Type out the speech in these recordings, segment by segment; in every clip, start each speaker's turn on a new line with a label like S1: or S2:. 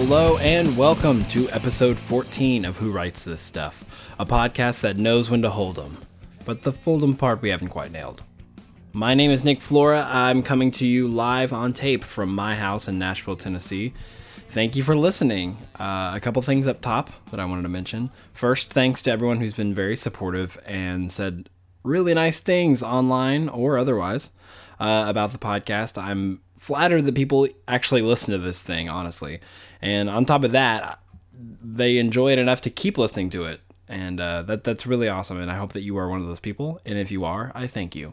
S1: Hello and welcome to episode 14 of Who Writes This Stuff, a podcast that knows when to hold 'em, but the fold 'em part we haven't quite nailed. My name is Nick Flora. I'm coming to you live on tape from my house in Nashville, Tennessee. Thank you for listening. Uh, a couple things up top that I wanted to mention. First, thanks to everyone who's been very supportive and said really nice things online or otherwise uh, about the podcast. I'm flattered that people actually listen to this thing, honestly. And on top of that, they enjoy it enough to keep listening to it. And uh, that that's really awesome. And I hope that you are one of those people. And if you are, I thank you.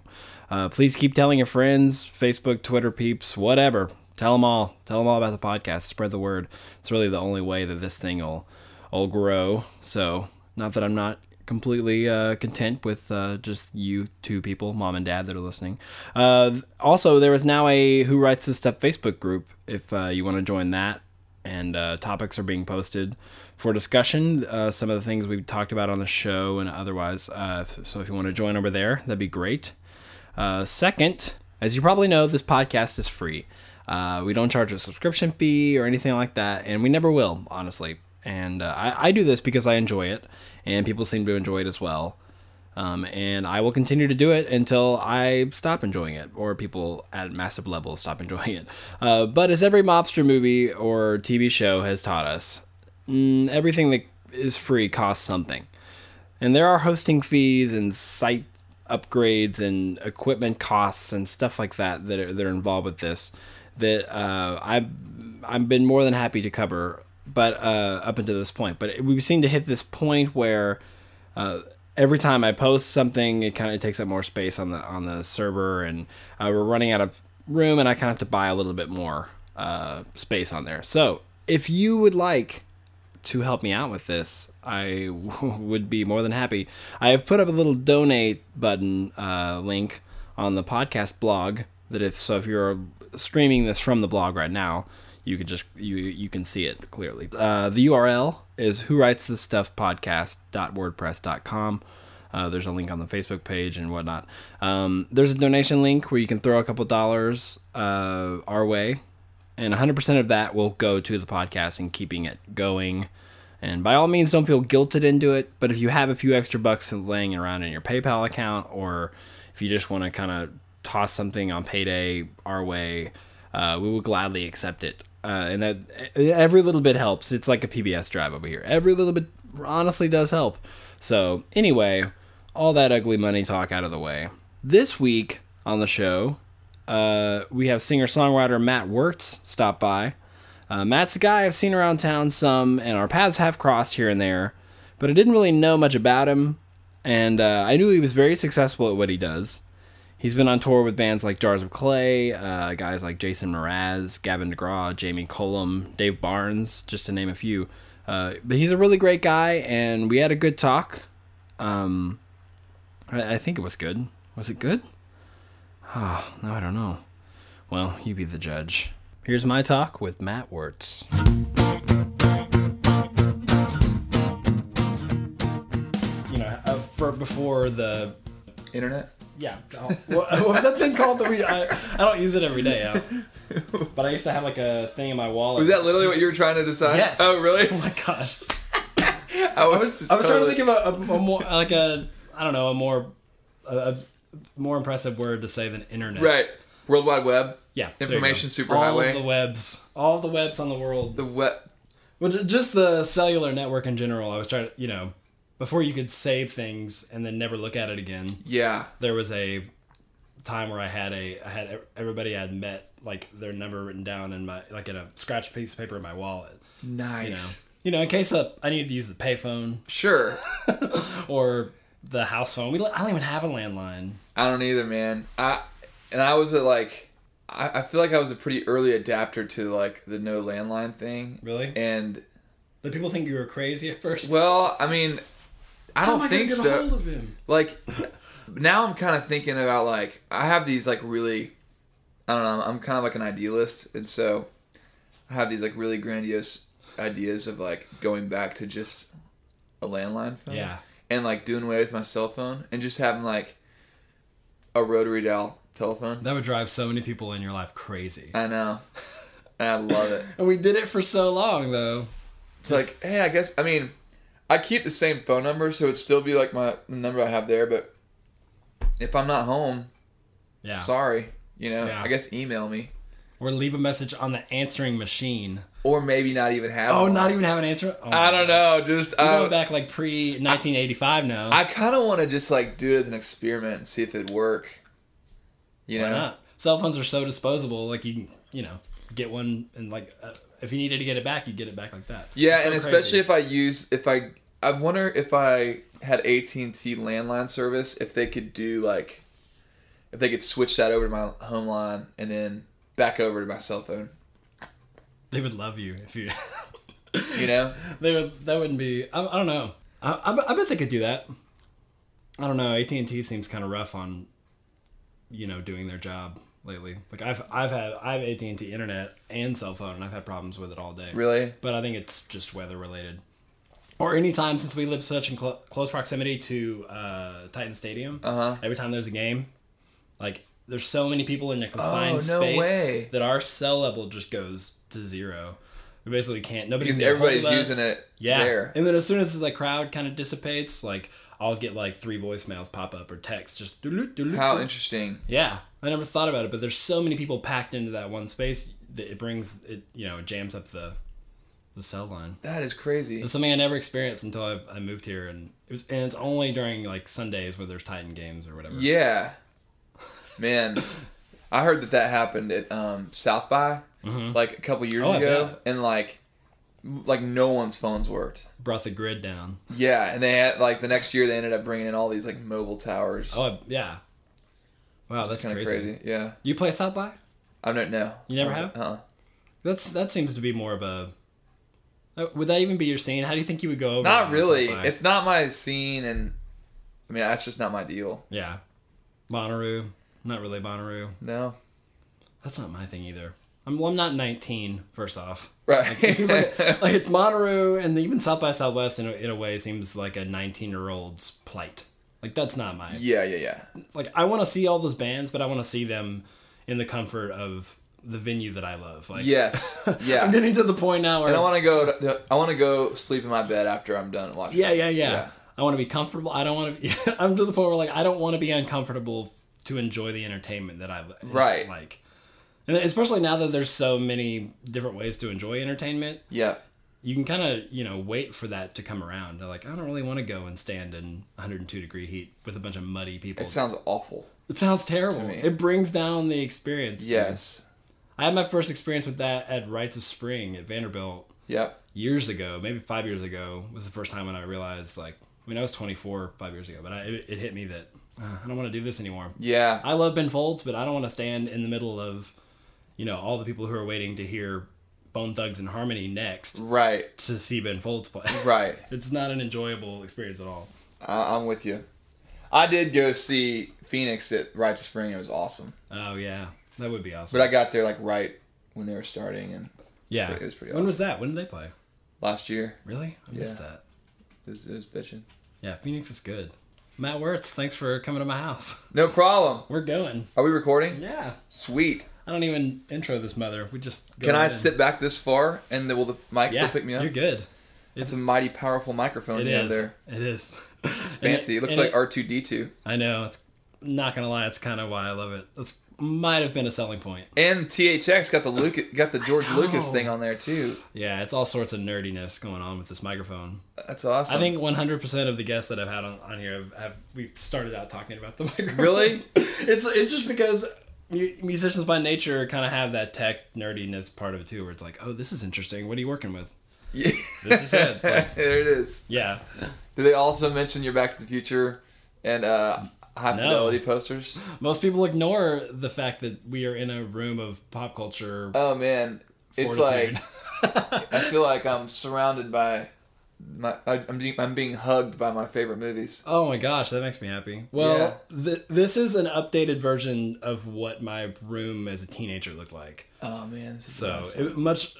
S1: Uh, please keep telling your friends, Facebook, Twitter peeps, whatever. Tell them all. Tell them all about the podcast. Spread the word. It's really the only way that this thing will, will grow. So, not that I'm not completely uh, content with uh, just you two people, mom and dad, that are listening. Uh, also, there is now a Who Writes This Stuff Facebook group if uh, you want to join that. And uh, topics are being posted for discussion. Uh, some of the things we've talked about on the show and otherwise. so if you want to join over there, that'd be great. second, as you probably know, this podcast is free. we don't charge a subscription fee or anything like that, and we never will, honestly. And I, I do this because I enjoy it, and people seem to enjoy it as well. Um, and I will continue to do it until I stop enjoying it, or people at massive levels stop enjoying it. Uh, but as every mobster movie or TV show has taught us, mm, everything that is free costs something. And there are hosting fees and site upgrades and equipment costs and stuff like that that are, that are involved with this that uh, I've I've been more than happy to cover but uh, up until this point. But we seem to hit this point where uh, every time I post something, it kind of takes up more space on the on the server, and uh, we're running out of room, and I kind of have to buy a little bit more uh, space on there. So if you would like to help me out with this, I would be more than happy. I have put up a little donate button uh, link on the podcast blog. That if so, if you're streaming this from the blog right now, you can just you you can see it clearly. Uh, the URL is who writes this stuff podcast.wordpress.com. Uh, there's a link on the Facebook page and whatnot. Um, there's a donation link where you can throw a couple dollars uh, our way, and 100% of that will go to the podcast and keeping it going. And by all means, don't feel guilted into it. But if you have a few extra bucks laying around in your PayPal account, or if you just want to kind of toss something on payday our way, uh, we will gladly accept it uh, and that every little bit helps. It's like a PBS drive over here. Every little bit honestly does help. So anyway, all that ugly money talk out of the way. This week on the show, uh, we have singer songwriter Matt Wertz stop by. Uh, Matt's a guy I've seen around town some, and our paths have crossed here and there, but I didn't really know much about him, and uh, I knew he was very successful at what he does. He's been on tour with bands like Jars of Clay, uh, guys like Jason Mraz, Gavin DeGraw, Jamie Cullum, Dave Barnes, just to name a few. Uh, but he's a really great guy, and we had a good talk. Um, I, I think it was good. Was it good? Oh, no, I don't know. Well, you be the judge. Here's my talk with Matt Wertz. You know, uh, for before the
S2: internet
S1: yeah. what, what, was that thing called that we? I, I don't use it every day, yeah. but I used to have like a thing in my wallet.
S2: Was that literally what you were trying to decide?
S1: Yes.
S2: Oh, really?
S1: Oh my gosh. I was, I was, totally... trying to think of a, a, a, more like a I don't know a more a, a, more impressive word to say than internet.
S2: Right. World Wide Web.
S1: Yeah.
S2: Information superhighway.
S1: All the webs. All the webs on the world.
S2: The web.
S1: Well, just the cellular network in general. I was trying to, you know, before you could save things and then never look at it again.
S2: Yeah.
S1: There was a time where I had a I had everybody I had met like their number written down in my like in a scratch piece of paper in my wallet.
S2: Nice.
S1: You know, you know in case of, I needed to use the payphone.
S2: Sure.
S1: or the house phone. We I don't even have a landline.
S2: I don't either, man. I and I was a, like I, I feel like I was a pretty early adapter to like the no landline thing.
S1: Really?
S2: And
S1: did people think you were crazy at first?
S2: Well, I mean, I don't think so. Like now, I'm kind of thinking about like I have these like really, I don't know. I'm kind of like an idealist, and so I have these like really grandiose ideas of like going back to just a landline phone.
S1: Yeah.
S2: And like doing away with my cell phone and just having like a rotary dial telephone.
S1: That would drive so many people in your life crazy.
S2: I know. and I love it.
S1: and we did it for so long though.
S2: It's like, hey, I guess I mean, I keep the same phone number, so it'd still be like my the number I have there. But if I'm not home,
S1: Yeah.
S2: sorry, you know,
S1: Yeah.
S2: I guess email me
S1: Or leave a message on the answering machine.
S2: or maybe not even have.
S1: Oh,
S2: one.
S1: not even have an answer. Oh,
S2: I don't know. Just
S1: We're
S2: I,
S1: going back like pre 1985 now.
S2: I kind of want to just like do it as an experiment and see if it'd work. You
S1: Why
S2: know,
S1: not? Cell phones are so disposable. Like you can, you know, get one and like uh, if you needed to get it back, you get it back like that.
S2: Yeah,
S1: so
S2: and especially if I use if I I wonder if I had AT and T landline service if they could do like if they could switch that over to my home line and then back over to my cell phone.
S1: they would love you if you.
S2: You know,
S1: they would. That wouldn't be. I, I don't know. I, I, I bet they could do that. I don't know. AT and T seems kind of rough on, you know, doing their job lately. Like I've I've had I have AT and T internet and cell phone, and I've had problems with it all day.
S2: really.
S1: But I think it's just weather related. Or any time since we live such in clo- close proximity to uh, Titan Stadium,
S2: Uh-huh.
S1: every time there's a game, like there's so many people in a confined
S2: Oh, no
S1: space
S2: way.
S1: that our cell level just goes to zero. We basically can't. Nobody
S2: Because
S1: can get a hold
S2: everybody's using it
S1: Yeah,
S2: there.
S1: and then as soon as the crowd kind of dissipates, like I'll get like three voicemails pop up or text just.
S2: How interesting.
S1: Yeah, I never thought about it, but there's so many people packed into that one space that it brings it. You know, it jams up the the cell line.
S2: That is crazy.
S1: It's something I never experienced until I, I moved here, and it was and it's only during like Sundays where there's Titan games or whatever.
S2: Yeah, man. I heard that that happened at um, South by like a couple years
S1: Oh,
S2: ago, and like like no one's phones worked.
S1: Brought the grid down.
S2: Yeah, and they had like the next year they ended up bringing in all these like mobile towers.
S1: Oh yeah. Wow, that's
S2: kind of
S1: crazy.
S2: crazy. Yeah,
S1: You play South by?
S2: I don't know.
S1: You never have?
S2: Uh,
S1: That's that seems to be more of a. uh, Would that even be your scene? How do you think you would go over?
S2: not really. It's not my scene, and I mean that's just not my deal.
S1: yeah, Bonnaroo. Not really Bonnaroo.
S2: No,
S1: That's not my thing either. I'm well, I'm not 19. First off,
S2: right?
S1: it seems like, like it's Monterey and even South by Southwest in a, in a way seems like a 19 year old's plight. Like that's not my
S2: yeah, yeah, yeah.
S1: like. I want to see all those bands, but I want to see them in the comfort of the venue that I love. Like
S2: Yes, yeah.
S1: I'm getting to the point now where
S2: and I want to go. To, I want to go sleep in my bed after I'm done watching.
S1: yeah, yeah, yeah,
S2: Yeah.
S1: I want to be comfortable. I don't want to. I'm to the point where like I don't want to be uncomfortable to enjoy the entertainment that I
S2: Right.
S1: like. And especially now that there's so many different ways to enjoy entertainment,
S2: Yeah.
S1: You can kind of you know wait for that to come around. They're like, I don't really want to go and stand in 102 degree heat with a bunch of muddy people.
S2: It sounds awful.
S1: it sounds terrible. It brings down the experience.
S2: Yes.
S1: I had my first experience with that at Rites of Spring at Vanderbilt
S2: Yep.
S1: years ago, maybe five years ago, was the first time when I realized like. I mean, I was 24 five years ago, but I, it, it hit me that uh, I don't want to do this anymore.
S2: Yeah.
S1: I love Ben Folds, but I don't want to stand in the middle of, you know, all the people who are waiting to hear Bone Thugs-n-Harmony next
S2: Right.
S1: to see Ben Folds play.
S2: Right.
S1: It's not an enjoyable experience at all.
S2: I, I'm with you. I did go see Phoenix at Rites of Spring. It was awesome,
S1: Oh yeah, that would be awesome.
S2: but I got there like right when they were starting, and
S1: yeah,
S2: it was pretty
S1: When
S2: awesome.
S1: was that? When did they play?
S2: last year
S1: Really? I missed
S2: Yeah.
S1: that.
S2: it was, it was bitching.
S1: Yeah, Phoenix is good. Matt Wertz, thanks for coming to my house.
S2: No problem.
S1: We're going.
S2: Are we recording?
S1: Yeah.
S2: Sweet.
S1: I don't even intro this mother. We just go
S2: Can I
S1: in.
S2: sit back this far, and then will the mic
S1: Yeah,
S2: still pick me up?
S1: you're good.
S2: It's a mighty powerful microphone
S1: it
S2: you have there.
S1: It is. It's
S2: Fancy. It looks like R two D two.
S1: I know. It's not gonna lie. It's kind of why I love it. That's might have been a selling point.
S2: And THX got the Luke got the George. Lucas thing on there too.
S1: Yeah, it's all sorts of nerdiness going on with this microphone.
S2: That's awesome.
S1: I think 100% of the guests that I've had on, on here have, have we started out talking about the microphone.
S2: Really?
S1: it's it's just because musicians by nature kind of have that tech nerdiness part of it too, where it's like, oh, this is interesting. What are you working with?
S2: Yeah.
S1: This is it. Like-
S2: there it is.
S1: Yeah,
S2: Do they also mention your Back to the Future and uh, High
S1: No.
S2: Fidelity posters?
S1: most people ignore the fact that we are in a room of pop culture.
S2: Oh man, it's like I feel like I'm surrounded by my. I, I'm being, I'm being hugged by my favorite movies.
S1: Oh my gosh, that makes me happy. Well,
S2: Yeah.
S1: th- this is an updated version of what my room as a teenager looked like.
S2: Oh man,
S1: So
S2: awesome.
S1: it much,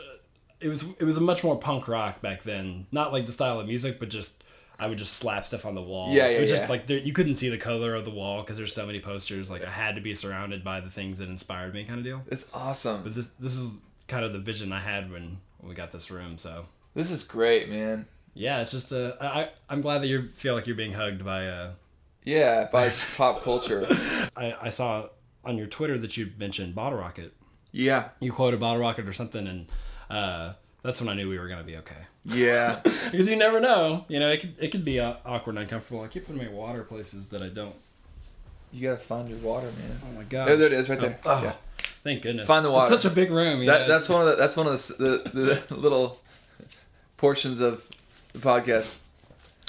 S1: it was it was a much more punk rock back then. Not like the style of music, but just I would just slap stuff on the wall.
S2: Yeah, yeah.
S1: It
S2: yeah,
S1: was just like there, you couldn't see the color of the wall because there's so many posters. Like I had to be surrounded by the things that inspired me, kind of deal.
S2: it's awesome.
S1: But this this is kind of the vision I had when we got this room. So
S2: this is great, man.
S1: Yeah, it's just uh, I I'm glad that you feel like you're being hugged by uh
S2: yeah by pop culture.
S1: I I saw on your Twitter that you mentioned Bottle Rocket.
S2: Yeah,
S1: you quoted Bottle Rocket or something, and uh, that's when I knew we were gonna be okay.
S2: Yeah,
S1: because you never know. You know, it could it could be uh, awkward and uncomfortable. I keep putting my water places that I don't.
S2: You gotta find your water, man.
S1: Oh my god!
S2: There, there it is, right there.
S1: Oh,
S2: yeah.
S1: Thank goodness.
S2: Find the water.
S1: It's such a big room.
S2: That, that's one of the that's one of the, the, the little portions of the podcast.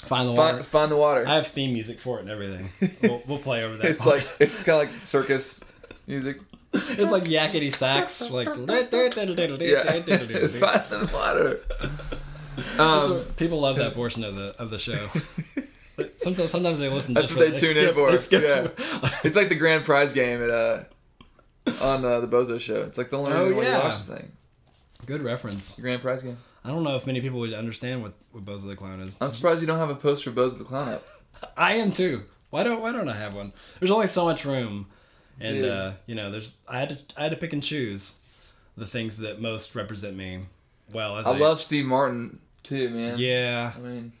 S1: Find the water.
S2: Find, find, the water.
S1: I have theme music for it and everything. We'll, we'll play over that.
S2: it's part. like it's kind of like circus music.
S1: It's like yakety sax, like
S2: yeah. find the water.
S1: Um, people love that portion of the of the show. Sometimes, sometimes they listen.
S2: That's what they, they tune skip, in for. Yeah. it's like the grand prize game at uh, on uh, the Bozo Show. It's like the only oh, yeah. you watch this thing.
S1: Good reference.
S2: The grand prize game.
S1: I don't know if many people would understand what, what Bozo the Clown is.
S2: I'm surprised you don't have a poster of Bozo the Clown up.
S1: I am too. Why don't Why don't I have one? There's only so much room, and uh, you know, there's I had to I had to pick and choose the things that most represent me. Well,
S2: I, I love Steve Martin too, man.
S1: Yeah.
S2: I mean,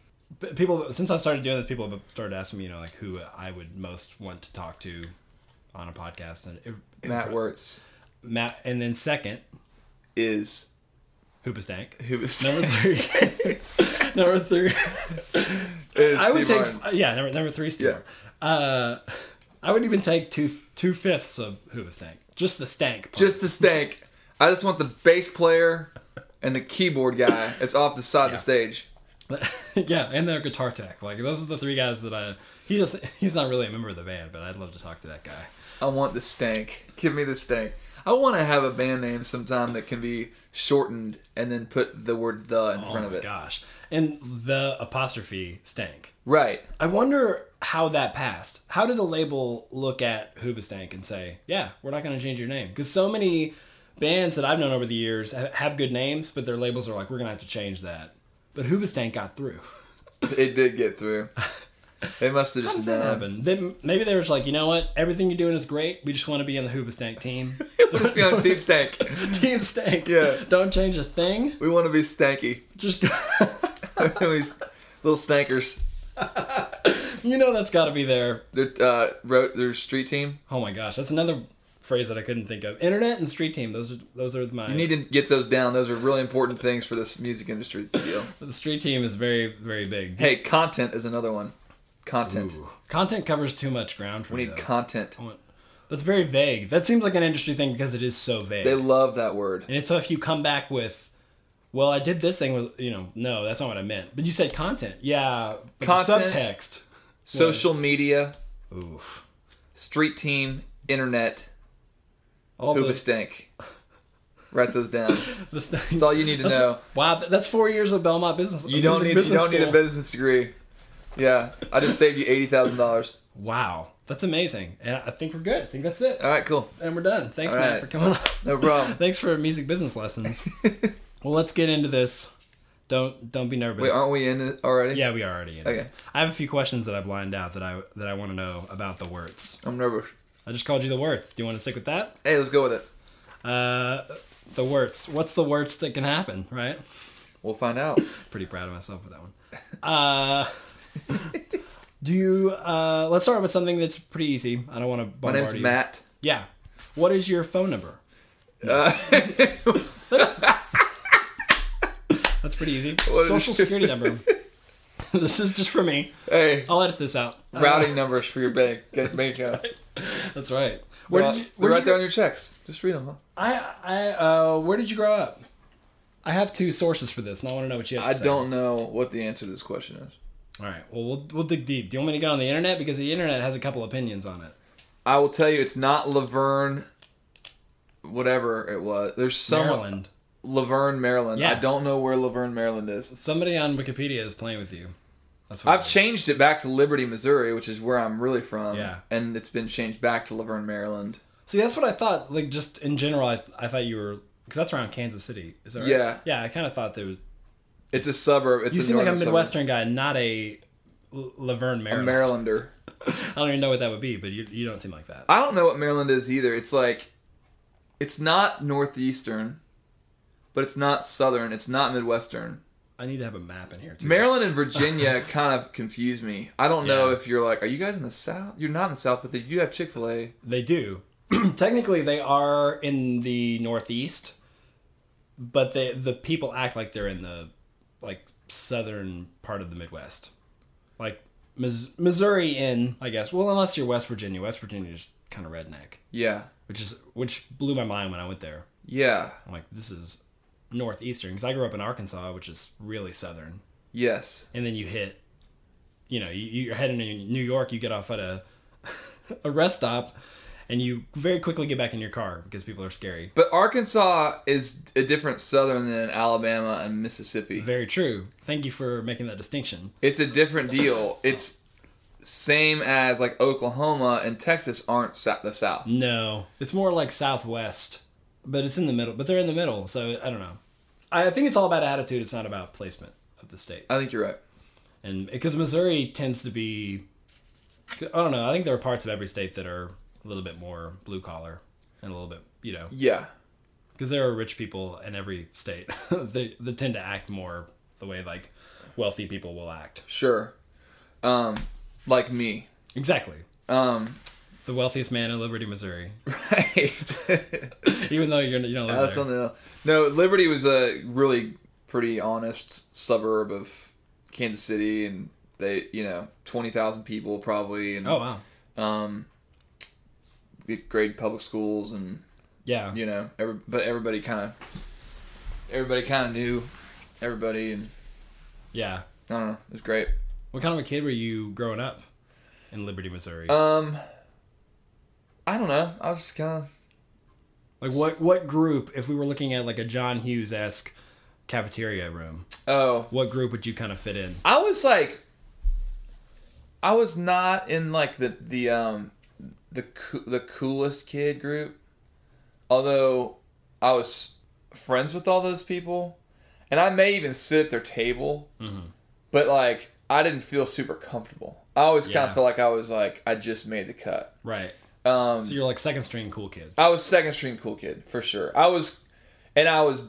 S1: people since I started doing this, people have started asking me, you know, like who I would most want to talk to on a podcast, and it,
S2: it, Matt Wertz.
S1: Matt, and then second
S2: is
S1: Hoobastank. Number three. number three.
S2: Is
S1: I would
S2: Steve
S1: take
S2: Martin.
S1: yeah number number three. Steve yeah. Uh, I would even take two two fifths of Hoobastank. Just the stank. Part.
S2: Just the stank. I just want the bass player and the keyboard guy. It's off the side of the stage.
S1: yeah, and their guitar tech. Like those are the three guys that I. He just he's not really a member of the band, but I'd love to talk to that guy.
S2: I want the stank. Give me the stank. I want to have a band name sometime that can be shortened and then put the word the in
S1: oh
S2: front of it.
S1: Gosh, and the apostrophe stank.
S2: Right.
S1: I wonder how that passed. How did the label look at Hoobastank and say, "Yeah, we're not going to change your name"? Because so many bands that I've known over the years have good names, but their labels are like, "We're going to have to change that." But Hoobastank got through.
S2: it did get through. They must have just
S1: that happened. They, maybe they were just like, you know what? Everything you're doing is great. We just want to be on the Hoobastank team.
S2: Let's be on Team Stank.
S1: team Stank.
S2: Yeah.
S1: Don't change a thing.
S2: We want to be stanky.
S1: Just
S2: go. little stankers.
S1: you know that's got to be their
S2: their uh, wrote their street team.
S1: Oh my gosh, that's another phrase that I couldn't think of. Internet and street team. Those are those are my.
S2: You need to get those down. Those are really important things for this music industry deal.
S1: the street team is very very big.
S2: Hey, content is another one. Content. Ooh.
S1: Content covers too much ground for
S2: we
S1: me.
S2: We need though. content.
S1: That's very vague. That seems like an industry thing because it is so vague.
S2: They love that word.
S1: And so if you come back with, well, I did this thing with, you know, no, that's not what I meant. But you said content. Yeah. Content. Subtext.
S2: Social media.
S1: Ooh.
S2: Street team. Internet. All Hooba those... stink. Write those down. that's all you need to
S1: that's,
S2: know.
S1: Wow, that's four years of Belmont business.
S2: You don't need. You don't need a business degree. Yeah, I just saved you eighty thousand dollars.
S1: Wow, that's amazing, and I think we're good. I think that's it.
S2: All right, cool.
S1: And we're done. Thanks, All Matt, right. for coming on.
S2: No problem.
S1: Thanks for music business lessons. well, let's get into this. Don't don't be nervous.
S2: Wait, aren't we in it already?
S1: Yeah, we are already in.
S2: Okay.
S1: It. I have a few questions that I've lined out that I that I want to know about the words.
S2: I'm nervous.
S1: I just called you the words. Do you want to stick with that?
S2: Hey, let's go with it.
S1: Uh, the words. What's the worst that can happen? Right.
S2: We'll find out.
S1: Pretty proud of myself with that one. Uh. Do you? Uh, let's start with something that's pretty easy. I don't want to.
S2: My name's
S1: you.
S2: Matt.
S1: Yeah. What is your phone number? Uh, that's pretty easy. What Social security number. this is just for me.
S2: Hey,
S1: I'll edit this out.
S2: Routing uh, numbers for your bank bank accounts.
S1: That's right.
S2: Where well, did you? Where right there on your checks. Just read them. Huh?
S1: I I uh, where did you grow up? I have two sources for this, and I want to know what you have.
S2: I
S1: say.
S2: don't know what the answer to this question is.
S1: All right. Well, we'll we'll dig deep. Do you want me to get on the internet because the internet has a couple opinions on it?
S2: I will tell you, it's not Laverne, whatever it was. There's some
S1: Maryland.
S2: Laverne, Maryland. Yeah. I don't know where Laverne, Maryland is.
S1: Somebody on Wikipedia is playing with you.
S2: That's what I've changed it back to Liberty, Missouri, which is where I'm really from.
S1: Yeah.
S2: And it's been changed back to Laverne, Maryland.
S1: See, that's what I thought. Like, just in general, I, I thought you were because that's around Kansas City. Is that right?
S2: Yeah.
S1: Yeah, I kind of thought there was
S2: it's a suburb. It's
S1: you seem like a Midwestern suburb. guy, not a Laverne, Maryland.
S2: A Marylander.
S1: I don't even know what that would be, but you, you don't seem like that.
S2: I don't know what Maryland is either. It's like, it's not northeastern. but it's not southern. It's not midwestern.
S1: I need to have a map in here too.
S2: Maryland and Virginia kind of confuse me. I don't know if you're like, are you guys in the south? You're not in the south, but they do have Chick Fil A.
S1: They do. Technically, they are in the northeast, but they the people act like they're in the like southern part of the Midwest, like Mis- Missouri in I guess. Well, unless you're West Virginia. West Virginia is kind of redneck.
S2: Yeah.
S1: Which is which blew my mind when I went there.
S2: Yeah.
S1: I'm like, this is northeastern because I grew up in Arkansas, which is really southern.
S2: Yes.
S1: And then you hit, you know, you, you're heading to New York. You get off at a a rest stop, and you very quickly get back in your car because people are scary.
S2: But Arkansas is a different southern than Alabama and Mississippi.
S1: Very true. Thank you for making that distinction.
S2: It's a different deal. It's same as like Oklahoma and Texas aren't the South.
S1: No, it's more like Southwest, but it's in the middle. But they're in the middle, so I don't know. I think it's all about attitude. It's not about placement of the state.
S2: I think you're right.
S1: And because Missouri tends to be, I don't know. I think there are parts of every state that are a little bit more blue collar and a little bit, you know,
S2: Yeah.
S1: because there are rich people in every state. they they tend to act more the way like wealthy people will act.
S2: Sure. Um, like me.
S1: Exactly.
S2: Um,
S1: The wealthiest man in Liberty, Missouri.
S2: right.
S1: Even though you're you live
S2: That's
S1: there.
S2: something else. No, Liberty was a really pretty honest suburb of Kansas City, and they, you know, twenty thousand people probably, and
S1: Oh wow.
S2: um, great public schools, and
S1: Yeah.
S2: you know, every, but everybody kind of, everybody kind of knew everybody, and
S1: Yeah.
S2: I don't know, it was great.
S1: What kind of a kid were you growing up in Liberty, Missouri?
S2: Um, I don't know. I was just kind of
S1: like what what group? If we were looking at like a John Hughes esque cafeteria room,
S2: oh,
S1: what group would you kind of fit in?
S2: I was like, I was not in like the the um the coo- the coolest kid group, although I was friends with all those people, and I may even sit at their table,
S1: Mm-hmm.
S2: but like I didn't feel super comfortable. I always kind of felt like I was like I just made the cut.
S1: Right.
S2: Um,
S1: So you're like second string cool kid.
S2: I was second string cool kid for sure. I was, and I was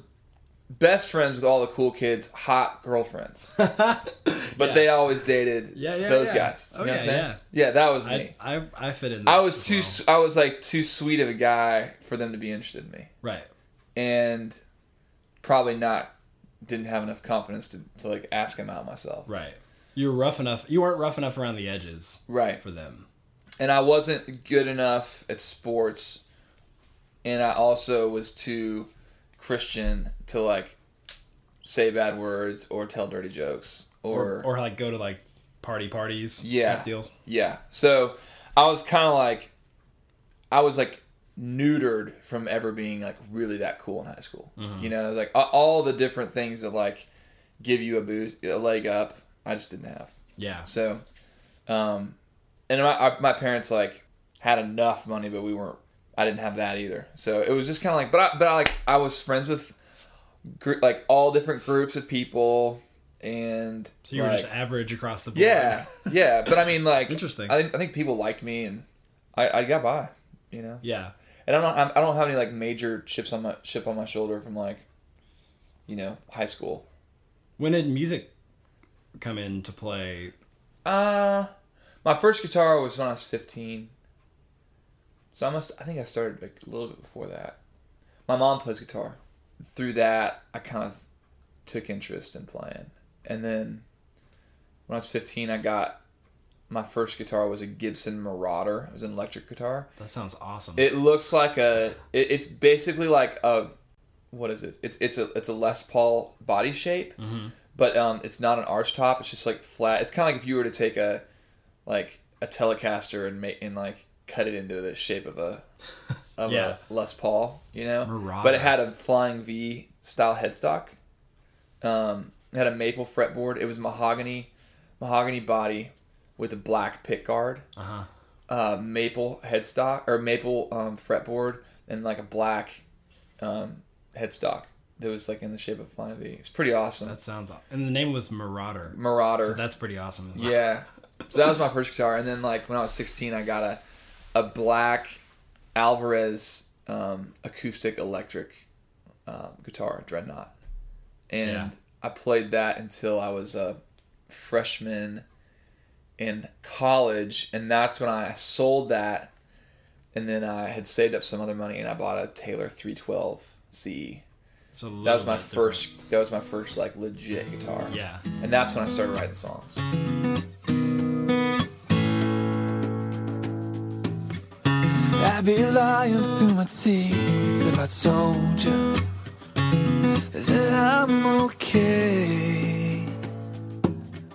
S2: best friends with all the cool kids, hot girlfriends. But
S1: Yeah.
S2: they always dated
S1: Yeah, yeah,
S2: those
S1: yeah.
S2: guys. You oh, know
S1: Okay,
S2: what I'm saying?
S1: yeah.
S2: Yeah, that was me.
S1: I I fit in.
S2: I, was too.
S1: well.
S2: I I was like too sweet of a guy for them to be interested in me,
S1: right.
S2: and probably not. Didn't have enough confidence to, to like ask him out myself.
S1: Right. You were rough enough. You weren't rough enough around the edges
S2: Right.
S1: for them.
S2: and I wasn't good enough at sports, and I also was too Christian to like say bad words or tell dirty jokes or,
S1: Or or like go to like party parties.
S2: Yeah.
S1: Deals.
S2: yeah. So I was kind of like, I was like neutered from ever being like really that cool in high school. You know, like all the different things that like give you a boost, a leg up. I just didn't have.
S1: Yeah.
S2: So, um, and my my parents like had enough money, but we weren't. I didn't have that either. So it was just kind of like, but I, but I like I was friends with, gr- like all different groups of people, and
S1: So you were just average across the board.
S2: yeah, yeah. But I mean, like,
S1: Interesting.
S2: I think I think people liked me, and I I got by, you know.
S1: Yeah.
S2: And I'm not I'm, I don't have any like major chips on my chip on my shoulder from like, you know, high school.
S1: When did music come into play?
S2: Uh my first guitar was when I was 15. So I must I think I started like a little bit before that. My mom plays guitar. Through that, I kind of took interest in playing. And then when I was 15, I got my first guitar was a Gibson Marauder. It was an electric guitar.
S1: That sounds awesome.
S2: It looks like a it, it's basically like a what is it? It's it's a it's a Les Paul body shape
S1: Mhm.
S2: but um, it's not an arch top. It's just like flat. It's kind of like if you were to take a like a Telecaster and make and like cut it into the shape of a of
S1: Yeah.
S2: a Les Paul, you know.
S1: Marauder.
S2: But it had a flying V style headstock. Um, it had a maple fretboard. It was mahogany, mahogany body with a black pickguard.
S1: Uh huh.
S2: Uh, maple headstock or maple um, fretboard and like a black um, headstock that was like in the shape of flying V. It's pretty awesome.
S1: That sounds. aw- And the name was Marauder.
S2: Marauder.
S1: So that's pretty awesome. well.
S2: Yeah. So that was my first guitar, and then like when I was 16, I got a a black Alvarez um, acoustic electric um, guitar, Dreadnought, and yeah. I played that until I was a freshman in college, and that's when I sold that, and then I had saved up some other money, and I bought a Taylor 312 CE. So that was my first. Different. That was my first like legit guitar.
S1: Yeah.
S2: And that's when I started writing songs. I'd be lying through my teeth if I told you that I'm okay.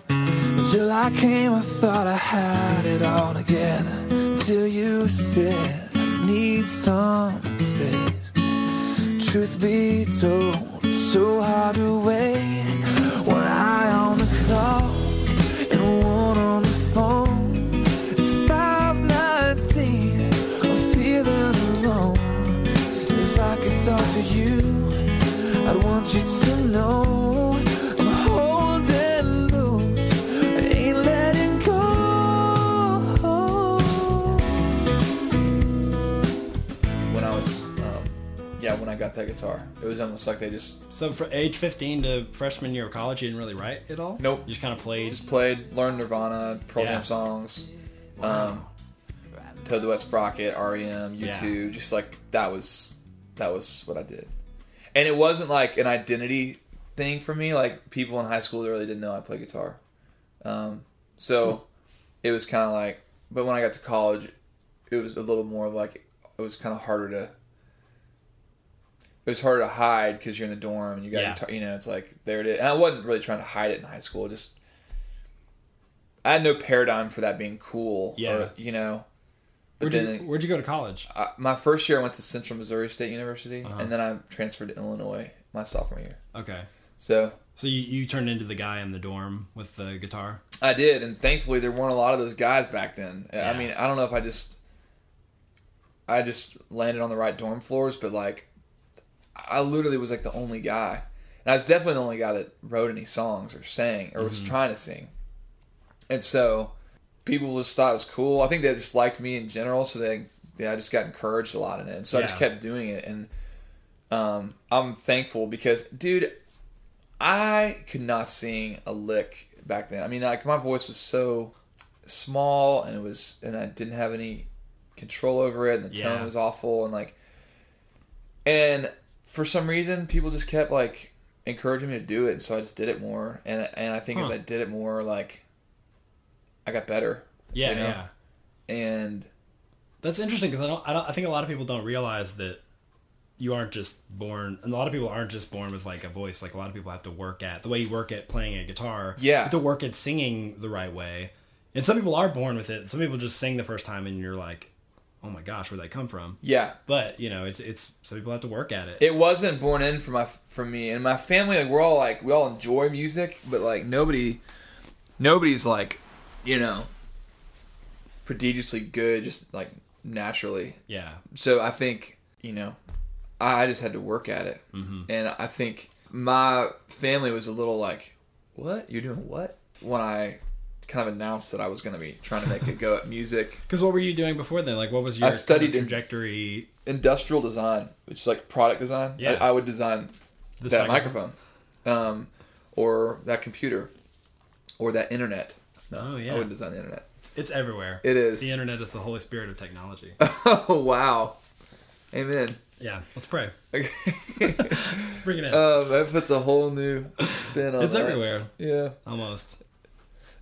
S2: Until I came, I thought I had it all together. Until you said I need some space. Truth be told, so hard to wait. That guitar, it was almost like they just.
S1: So from age 15 to freshman year of college, you didn't really write at all.
S2: Nope.
S1: You just kind of played.
S2: Just played, learned Nirvana, program yeah. songs, wow. um, Toad the Wet Sprocket, REM, U2. Yeah. Just like that was that was what I did, and it wasn't like an identity thing for me. Like people in high school really didn't know I played guitar, um, so it was kind of like. But when I got to college, it was a little more like it was kind of harder to it was harder to hide because you're in the dorm and you got yeah. you know it's like there it is. And I wasn't really trying to hide it in high school. Just I had no paradigm for that being cool. Yeah, or, you know.
S1: Where'd you, where'd you go to college?
S2: I, my first year I went to Central Missouri State University, uh-huh. and then I transferred to Illinois my sophomore year.
S1: Okay.
S2: So.
S1: So you, you turned into the guy in the dorm with the guitar.
S2: I did, and thankfully there weren't a lot of those guys back then. Yeah. I mean, I don't know if I just, I just landed on the right dorm floors, but like I literally was like the only guy. And I was definitely the only guy that wrote any songs or sang or was mm-hmm. trying to sing. And so people just thought it was cool. I think they just liked me in general, so they yeah, I just got encouraged a lot in it. And so yeah. I just kept doing it and um, I'm thankful because dude, I could not sing a lick back then. I mean, like my voice was so small and it was and I didn't have any control over it and the tone was awful and like and for some reason, people just kept like encouraging me to do it, and so I just did it more. And and I think huh. as I did it more, like I got better.
S1: Yeah, you know? yeah.
S2: And
S1: that's interesting because I don't, I don't. I think a lot of people don't realize that you aren't just born. And a lot of people aren't just born with like a voice. Like a lot of people have to work at the way you work at playing a guitar.
S2: Yeah, you
S1: have to work at singing the right way. And some people are born with it. Some people just sing the first time, and you're like, oh my gosh, where did they come from?
S2: Yeah.
S1: But you know, it's it's some people have to work at it.
S2: It wasn't born in for my for me and my family. Like we're all like we all enjoy music, but like nobody, nobody's like, you know, prodigiously good, just like naturally.
S1: Yeah.
S2: So I think you know, I just had to work at it, mm-hmm. and I think my family was a little like, "What you're doing? What?" When I kind of announced that I was going to be trying to make a go at music.
S1: Because what were you doing before then? Like, what was your
S2: I studied
S1: kind of trajectory?
S2: industrial design, which is like product design. Yeah. I, I would design this that microphone, microphone um, or that computer, or that internet. No, oh yeah, I would design the internet.
S1: It's everywhere.
S2: It is.
S1: The internet is the holy spirit of technology.
S2: oh wow, amen.
S1: Yeah, let's pray. Okay. Bring it in.
S2: Um, that puts a whole new spin on.
S1: It's
S2: that.
S1: everywhere.
S2: Yeah,
S1: almost.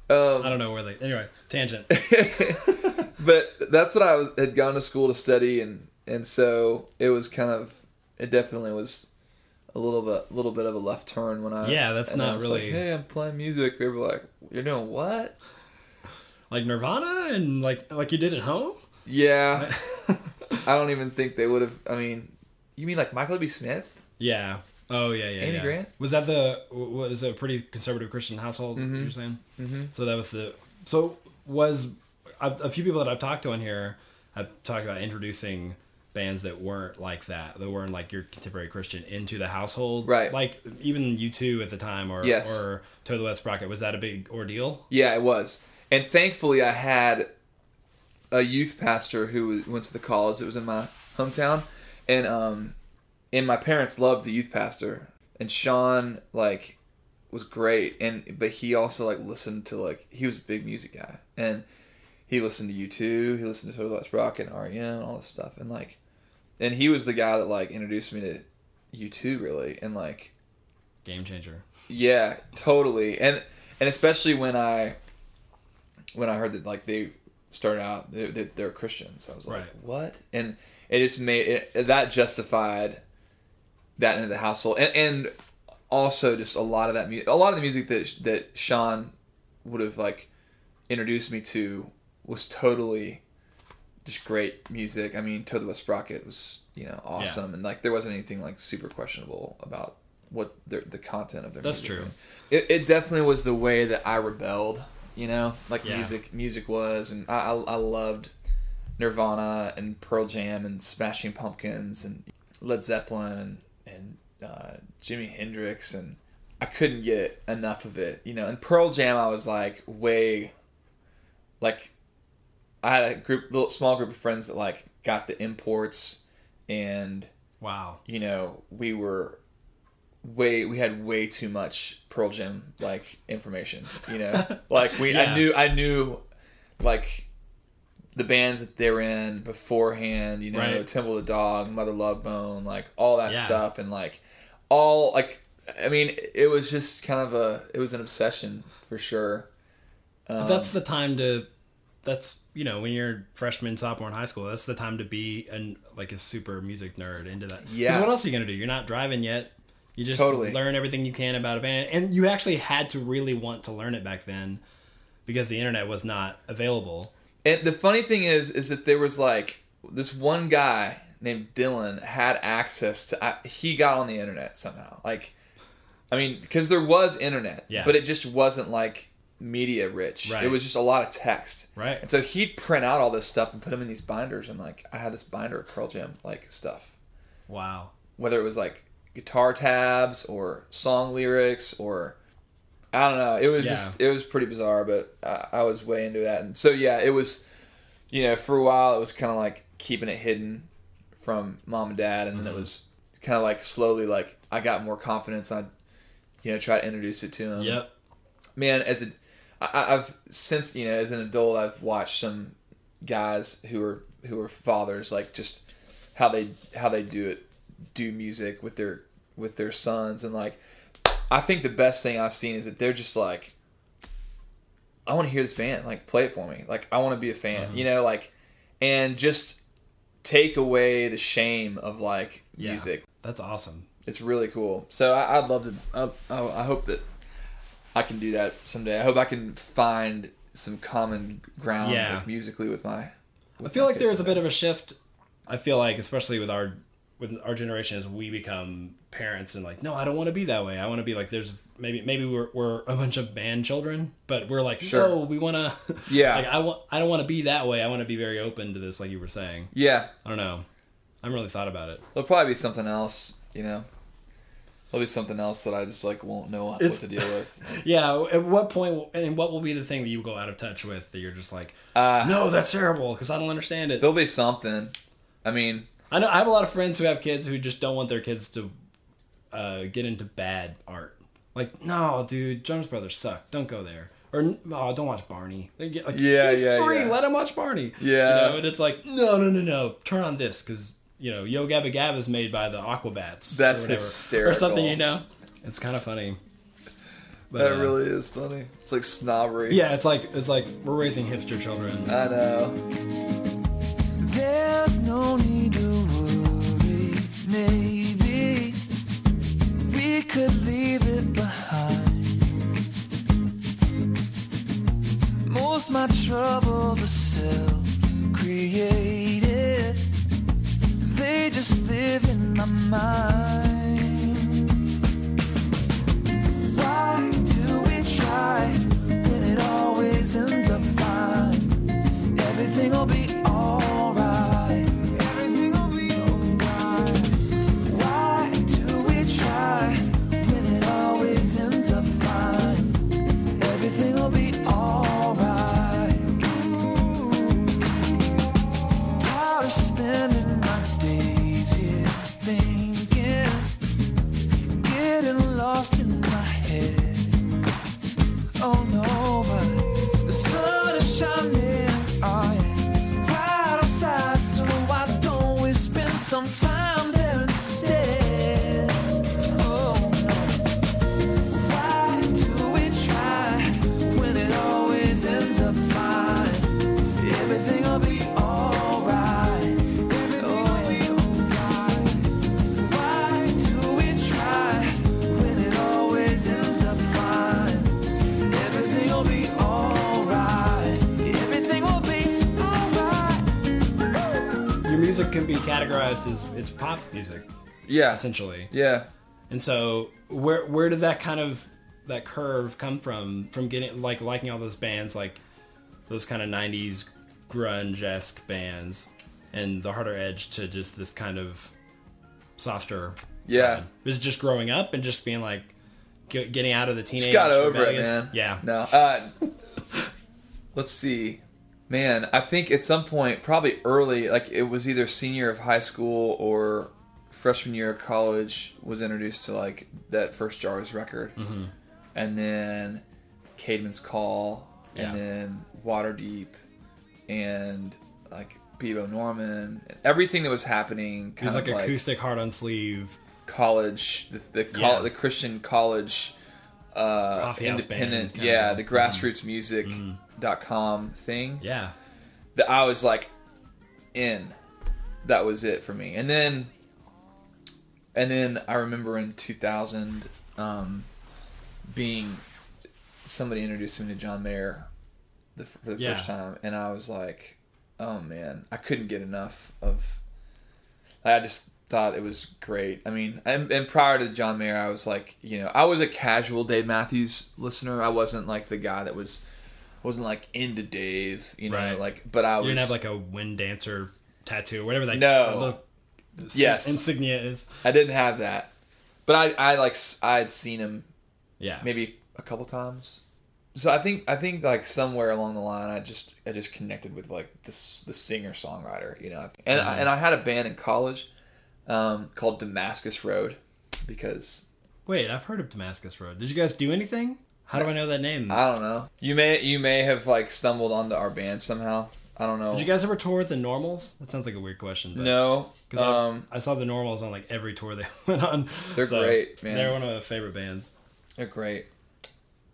S1: Um, I don't know where they. Anyway, tangent.
S2: but that's what I was had gone to school to study, and and so it was kind of it definitely was a little bit a little bit of a left turn when I
S1: yeah that's not really
S2: like, hey I'm playing music. People were like you're doing what?
S1: Like Nirvana and like like you did at home.
S2: Yeah, I don't even think they would have. I mean, you mean like Michael W. Smith?
S1: Yeah, Oh yeah, yeah.
S2: Amy
S1: yeah.
S2: Grant
S1: was that the was a pretty conservative Christian household. Mm-hmm. You're saying. Mm-hmm. So that was the so was a, a, few people that I've talked to on here have talked about introducing bands that weren't like that that weren't like your contemporary Christian into the household.
S2: Right.
S1: Like even U2 at the time or
S2: yes.
S1: or Toad the Wet Sprocket was that a big ordeal?
S2: Yeah, it was. And thankfully, I had a youth pastor who went to the college. It was in my hometown, and um, and my parents loved the youth pastor, and Sean like was great, and but he also like listened to like he was a big music guy, and he listened to U2, he listened to Toad the Wet Sprocket and REM, all this stuff, and like, and he was the guy that like introduced me to U2 really, and like,
S1: game changer.
S2: Yeah, totally, and and especially when I when I heard that like they started out they, they, they're Christians, I was like, right. what? And it just made it, that justified that into the household, and and also just a lot of that music, a lot of the music that that Sean would have like introduced me to was totally just great music. I mean, Toad the Wet Sprocket was you know awesome, yeah. and like there wasn't anything like super questionable about what their, the content of their.
S1: That's music. true.
S2: It, it definitely was the way that I rebelled. You know, like yeah. music music was, and I, I I loved Nirvana and Pearl Jam and Smashing Pumpkins and Led Zeppelin and and uh, Jimi Hendrix and I couldn't get enough of it, you know. And Pearl Jam, I was like way, like, I had a group, little small group of friends that like got the imports, and
S1: wow,
S2: you know, we were way we had way too much Pearl Jam like information, you know, like we yeah. I knew I knew like the bands that they were in beforehand, you know, right. Temple of the Dog, Mother Love Bone, like all that yeah. stuff, and like all like I mean, it was just kind of a it was an obsession for sure.
S1: Um, that's the time to that's you know when you're freshman sophomore in high school that's the time to be an like a super music nerd into that yeah what else are you gonna do you're not driving yet you just totally. learn everything you can about a band and you actually had to really want to learn it back then because the internet was not available
S2: and the funny thing is is that there was like this one guy named Dylan had access to. I, he got on the internet somehow. Like, I mean, because there was internet, yeah. but it just wasn't like media rich. Right. It was just a lot of text.
S1: Right.
S2: And so he'd print out all this stuff and put them in these binders, and like I had this binder of Pearl Jam like stuff.
S1: Wow.
S2: Whether it was like guitar tabs or song lyrics or I don't know. It was yeah. just it was pretty bizarre, but I, I was way into that, and so yeah, it was. You know, for a while it was kind of like keeping it hidden from mom and dad, and mm-hmm. then it mm-hmm. was kind of like slowly like I got more confidence. I, you know, try to introduce it to them.
S1: Yep.
S2: Man, as a, I, I've since you know as an adult I've watched some guys who are who are fathers like just how they how they do it do music with their with their sons and like I think the best thing I've seen is that they're just like I want to hear this band like play it for me like I want to be a fan mm-hmm. you know like and just take away the shame of like yeah, music.
S1: That's awesome.
S2: It's really cool. So I, would love to. I, I hope that I can do that someday. I hope I can find some common ground yeah. like, musically with my.
S1: With I feel like there's a bit of a shift. I feel like, especially with our with our generation, as we become parents and like, no, I don't want to be that way. I want to be like, there's maybe maybe we're, we're a bunch of band children, but we're like, sure. no, we want to.
S2: Yeah.
S1: like I want, I don't want to be that way. I want to be very open to this, like you were saying.
S2: Yeah.
S1: I don't know. I haven't really thought about it.
S2: There'll probably be something else, you know. There'll be something else that I just like won't know it's, what to deal with.
S1: yeah. At what point and what will be the thing that you go out of touch with that you're just like, uh, no, that's terrible because I don't understand it.
S2: There'll be something. I mean,
S1: I know I have a lot of friends who have kids who just don't want their kids to uh, get into bad art. Like, no, dude, Jonas Brothers suck. Don't go there. Or oh, don't watch Barney. Get, like, yeah, he's yeah, three. Yeah. Let him watch Barney.
S2: Yeah.
S1: You know, and it's like, no, no, no, no. Turn on this because you know Yo Gabba Gabba is made by the Aquabats.
S2: That's or hysterical.
S1: Or something, you know. It's kind of funny.
S2: But, that uh, really is funny. It's like snobbery.
S1: Yeah, it's like it's like we're raising hipster children.
S2: I know. There's no need to worry. Maybe we could leave it behind. Most my troubles are self-created. They just live in my mind. Why do we try when it always ends up
S1: categorized as it's pop music.
S2: Yeah,
S1: essentially.
S2: Yeah.
S1: And so where where did that kind of that curve come from? From getting like liking all those bands, like those kind of '90s grunge esque bands, and the harder edge to just this kind of softer.
S2: Yeah.
S1: Side. Was just growing up and just being like getting out of the teenage.
S2: Just got over rebellious? it, man.
S1: Yeah.
S2: No. Uh, let's see man, I think at some point, probably early, like it was either senior of high school or freshman year of college, was introduced to like that first Jars record,
S1: mm-hmm.
S2: and then Caedmon's Call, and yeah. then Waterdeep, and like Bebo Norman, and everything that was happening.
S1: Kind it was like, like acoustic hard on sleeve
S2: college, the the, yeah. the Christian college. Uh, independent, yeah, the grassroots mm-hmm. music mm-hmm com thing.
S1: Yeah.
S2: That I was like in. That was it for me. And then and then I remember in 2000 um, being somebody introduced me to John Mayer the, for the yeah. first time and I was like, "Oh man, I couldn't get enough of I just thought it was great. I mean, and, and, prior to John Mayer, I was like, you know, I was a casual Dave Matthews listener. I wasn't like the guy that was wasn't like into Dave, you know, right. like but I was.
S1: You didn't have like a wind dancer tattoo, whatever that.
S2: No.
S1: Yes. Insignia is.
S2: I didn't have that, but I I like I had seen him.
S1: Yeah.
S2: Maybe a couple times. So I think I think like somewhere along the line I just I just connected with like this the singer songwriter you know and mm-hmm. I, and I had a band in college um, called Damascus Road because
S1: wait I've heard of Damascus Road did you guys do anything how do I know that name?
S2: I don't know. You may you may have like stumbled onto our band somehow. I don't know.
S1: Did you guys ever tour with the Normals? That sounds like a weird question.
S2: But, no,
S1: because um, I, I, saw the Normals on like every tour they went on.
S2: They're so great, man.
S1: They're one of my favorite bands.
S2: They're great.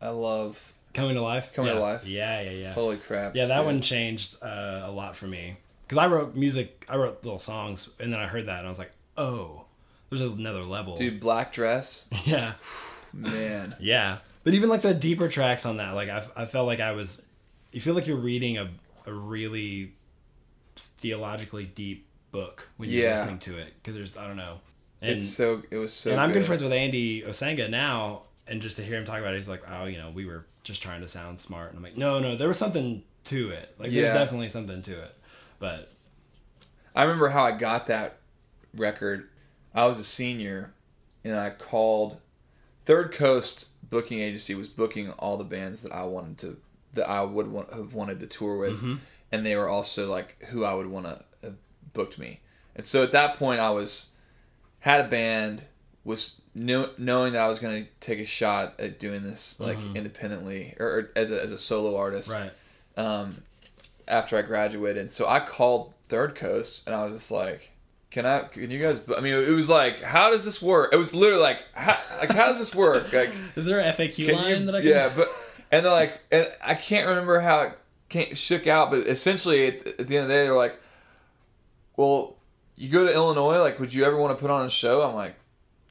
S2: I love
S1: Coming to Life.
S2: Coming
S1: yeah.
S2: to Life.
S1: Yeah, yeah, yeah.
S2: Holy crap!
S1: Yeah, that one changed uh, a lot for me because I wrote music. I wrote little songs, and then I heard that, and I was like, oh, there's another level.
S2: Dude, Black Dress.
S1: yeah.
S2: Man.
S1: Yeah. But even like the deeper tracks on that, like I, I felt like I was, you feel like you're reading a, a really theologically deep book when you're yeah. listening to it because there's I don't know.
S2: And, it's so it was so.
S1: And I'm good friends with Andy Osenga now, and just to hear him talk about it, he's like, oh, you know, we were just trying to sound smart, and I'm like, no, no, there was something to it. Like yeah. there's definitely something to it, but.
S2: I remember how I got that record. I was a senior, and I called Third Coast booking agency was booking all the bands that I wanted to that I would want, have wanted to tour with,
S1: mm-hmm.
S2: and they were also like who I would want to have booked me. And so at that point, I was had a band, was know, knowing that I was going to take a shot at doing this like mm-hmm. independently or, or, as a as a solo artist.
S1: Right.
S2: Um, after I graduated, and so I called Third Coast, and I was just like can I? Can you guys? I mean, it was like, how does this work? It was literally like, how, like, how does this work? Like,
S1: is there an FAQ line
S2: you,
S1: that I can?
S2: Yeah, but and they're like, and I can't remember how it came, shook out, but essentially at, at the end of the day, they're like, well, you go to Illinois, like, would you ever want to put on a show? I'm like,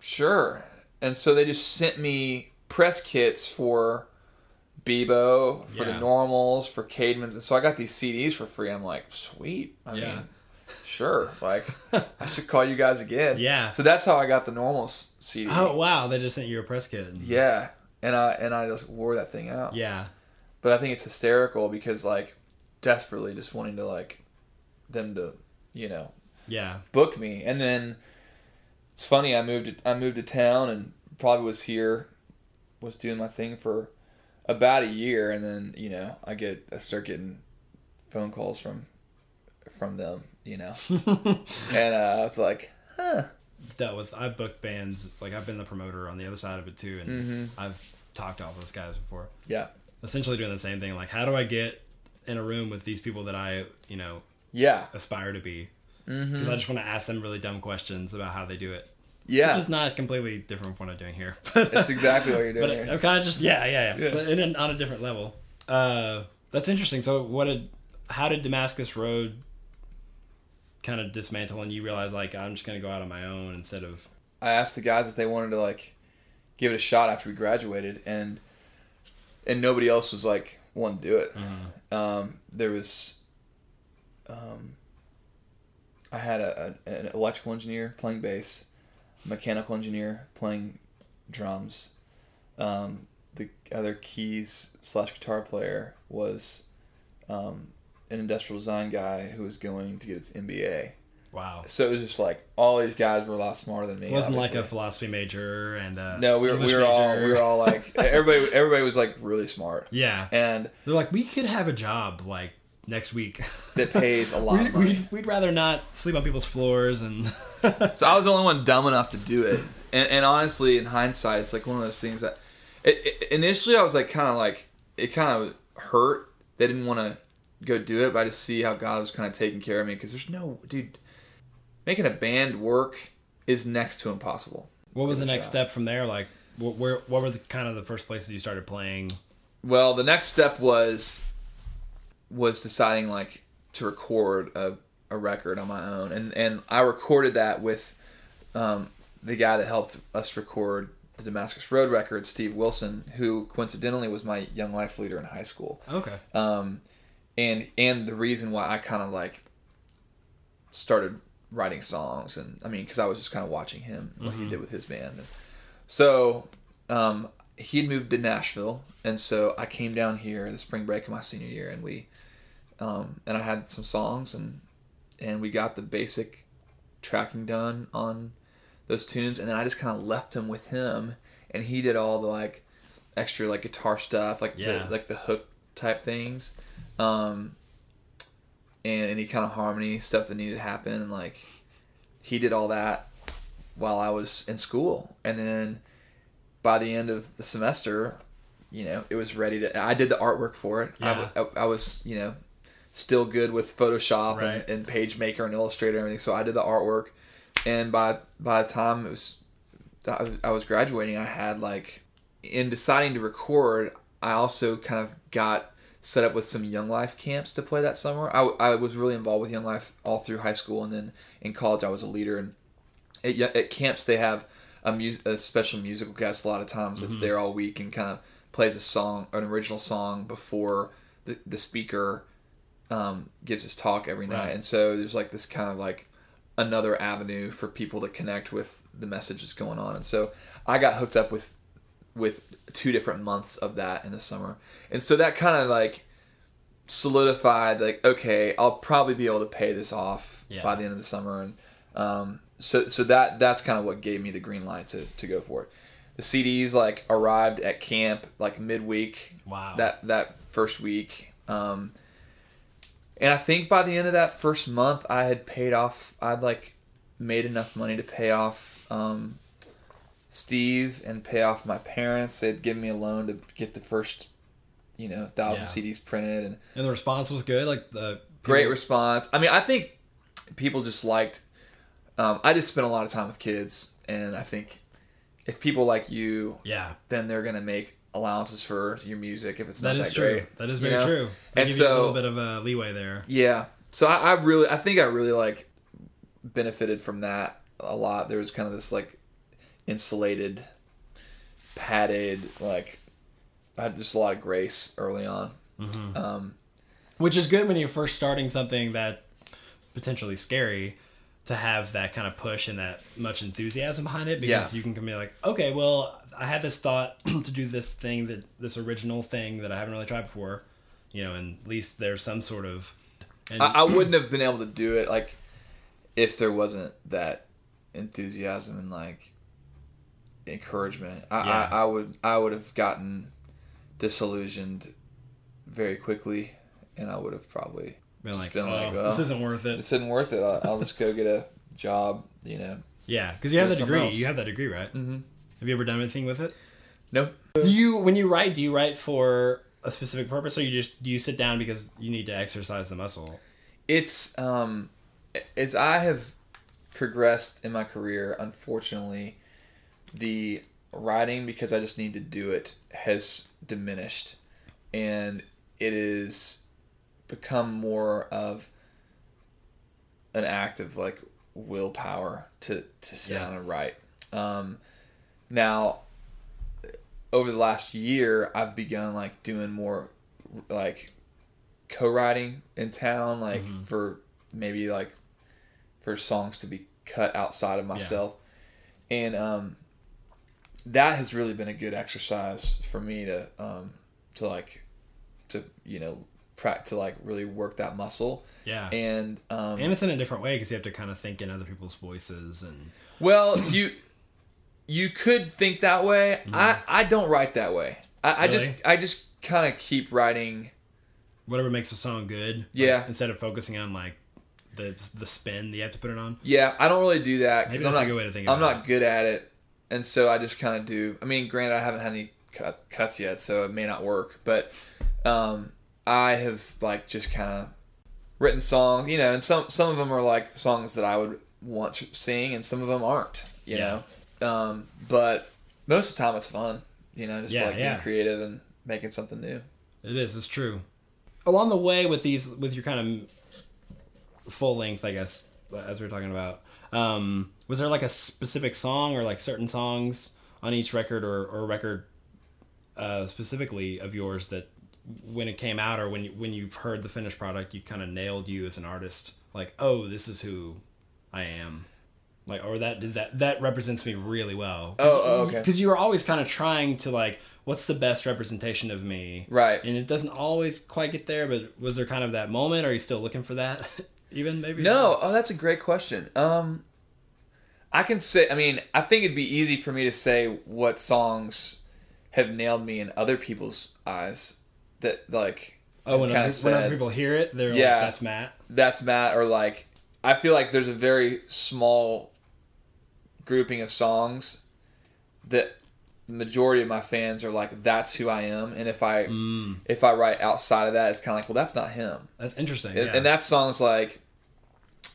S2: sure. And so they just sent me press kits for Bebo, for yeah. the Normals, for Caedmon's, and so I got these CDs for free. I'm like, sweet. I yeah. mean sure. Like, I should call you guys again.
S1: Yeah.
S2: So that's how I got the normal CD.
S1: Oh wow! They just sent you a press kit.
S2: Yeah, and I and I just wore that thing out.
S1: Yeah.
S2: But I think it's hysterical because like desperately just wanting to like them to you know
S1: yeah
S2: book me and then it's funny I moved to, I moved to town and probably was here was doing my thing for about a year and then you know I get I start getting phone calls from from them you know. and uh, I was like, huh.
S1: Dealt with. I've booked bands. Like I've been the promoter on the other side of it too, and
S2: mm-hmm.
S1: I've talked to all those guys before.
S2: Yeah.
S1: Essentially doing the same thing. Like, how do I get in a room with these people that I, you know,
S2: yeah,
S1: aspire to be? because mm-hmm. I just want to ask them really dumb questions about how they do it.
S2: Yeah,
S1: which is not completely different from what I'm doing here.
S2: That's exactly what you're doing.
S1: but
S2: here.
S1: I'm kind of just yeah, yeah, yeah, yeah. but in, on a different level. Uh, that's interesting. So, what did how did Damascus Road kind of dismantle, and you realize like I'm just gonna go out on my own instead of?
S2: I asked the guys if they wanted to like give it a shot after we graduated, and and nobody else was like wanting to do it. Mm-hmm. Um, there was, um, I had a, a, an electrical engineer playing bass, mechanical engineer playing drums. Um, the other keys slash guitar player was um, an industrial design guy who was going to get his MBA.
S1: Wow.
S2: So it was just like all these guys were a lot smarter than me.
S1: It wasn't obviously. like a philosophy major and uh,
S2: no, we were we were major. all we were all like everybody everybody was like really smart.
S1: Yeah.
S2: And
S1: they're like, we could have a job like next week
S2: that pays a lot.
S1: we'd, we'd, we'd, rather not sleep on people's floors and.
S2: so I was the only one dumb enough to do it, and, and honestly, in hindsight, it's like one of those things that it, it, initially I was like kind of like it kind of hurt. They didn't want to go do it, but I just see how God was kind of taking care of me because there's no dude making a band work is next to impossible.
S1: What was the next step from there? Like, what, where, what were the kind of the first places you started playing?
S2: Well, the next step was was deciding like to record a, a record on my own, and and I recorded that with um, the guy that helped us record the Damascus Road record, Steve Wilson, who coincidentally was my Young Life leader in high school.
S1: Okay.
S2: Um, and and the reason why I kind of like started writing songs and I mean because I was just kind of watching him what mm-hmm. he did with his band. So um, he had moved to Nashville, and so I came down here the spring break of my senior year, and we um, and I had some songs and and we got the basic tracking done on those tunes, and then I just kind of left him with him, and he did all the like extra like guitar stuff, like yeah. the, like the hook type things. Um, and any kind of harmony stuff that needed to happen like he did all that while I was in school and then by the end of the semester you know it was ready to I did the artwork for it yeah. I, I, I was you know still good with Photoshop right. and, and PageMaker and Illustrator and everything so I did the artwork and by by the time it was I was graduating I had like in deciding to record I also kind of got set up with some Young Life camps to play that summer. I, I was really involved with Young Life all through high school, and then in college I was a leader. And at, at camps they have a, mus- a special musical guest a lot of times that's mm-hmm. there all week and kind of plays a song, an original song before the, the speaker um, gives his talk every night. Right. And so there's like this kind of like another avenue for people to connect with the messages going on. And so I got hooked up with with two different months of that in the summer. And so that kind of like solidified like okay, I'll probably be able to pay this off yeah. by the end of the summer and um, so so that that's kind of what gave me the green light to, to go for it. The CDs like arrived at camp like midweek.
S1: Wow.
S2: That that first week. Um, and I think by the end of that first month I had paid off I'd like made enough money to pay off um, Steve and pay off my parents. They'd give me a loan to get the first, you know, thousand yeah. CDs printed, and
S1: and the response was good. Like the
S2: people... great response. I mean, I think people just liked. Um, I just spent a lot of time with kids, and I think if people like you,
S1: yeah,
S2: then they're gonna make allowances for your music if it's that not
S1: is
S2: that
S1: true.
S2: Great,
S1: that is very you know? true.
S2: They and so
S1: a little bit of a leeway there.
S2: Yeah. So I, I really, I think I really like benefited from that a lot. There was kind of this like insulated, padded, like I had just a lot of grace early on. Mm-hmm. Um,
S1: Which is good when you're first starting something that potentially scary to have that kind of push and that much enthusiasm behind it because yeah. you can be like, okay, well, I had this thought to do this thing that this original thing that I haven't really tried before, you know, and at least there's some sort of.
S2: And, I, I wouldn't have been able to do it like if there wasn't that enthusiasm and like encouragement. I, yeah. I, I would I would have gotten disillusioned very quickly, and I would have probably
S1: been like, been oh, like oh, "This isn't worth it.
S2: This isn't worth it. I'll, I'll just go get a job." You know.
S1: Yeah, because you have that degree. Else. You have that degree, right?
S2: Mm-hmm.
S1: Have you ever done anything with it?
S2: No.
S1: Do you when you write? Do you write for a specific purpose, or you just do you sit down because you need to exercise the muscle?
S2: It's um, as I have progressed in my career, unfortunately, the writing because I just need to do it has diminished, and it is become more of an act of like willpower to to sit yeah. down and write. Um, now, over the last year, I've begun like doing more like co-writing in town, like mm-hmm. for maybe like for songs to be cut outside of myself, yeah. and um, that has really been a good exercise for me to um, to like to you know to like really work that muscle.
S1: Yeah.
S2: And um,
S1: and it's in a different way because you have to kind of think in other people's voices and.
S2: Well, you you could think that way. Mm. I I don't write that way. I, really? I just I just kind of keep writing.
S1: Whatever makes a song good.
S2: Yeah.
S1: Like, instead of focusing on like the the spin that you have to put it on.
S2: Yeah, I don't really do that because I'm not. I'm not good at it, and so I just kind of do. I mean, granted, I haven't had any cut, cuts yet, so it may not work, but um, I have like just kind of written songs, you know, and some some of them are like songs that I would want to sing, and some of them aren't, you yeah. know. Um, but most of the time, it's fun, you know, just yeah, like yeah. being creative and making something new.
S1: It is. It's true. Along the way with these, with your kind of full length, I guess, as we are talking about, um, was there like a specific song or like certain songs on each record or or record uh, specifically of yours that when it came out or when you, when you've heard the finished product, you kind of nailed you as an artist. Like, oh, this is who I am. Like, or that that that represents me really well.
S2: Oh, oh, okay.
S1: Because you were always kind of trying to like, what's the best representation of me?
S2: Right.
S1: And it doesn't always quite get there. But was there kind of that moment? Are you still looking for that? Even maybe.
S2: No. Oh, that's a great question. Um, I can say. I mean, I think it'd be easy for me to say what songs have nailed me in other people's eyes that like
S1: oh when, other, when other people hear it they're yeah, like that's Matt
S2: that's Matt or like I feel like there's a very small grouping of songs that the majority of my fans are like that's who I am and if I mm. if I write outside of that it's kind of like well that's not him
S1: that's interesting
S2: and,
S1: yeah.
S2: and that song's like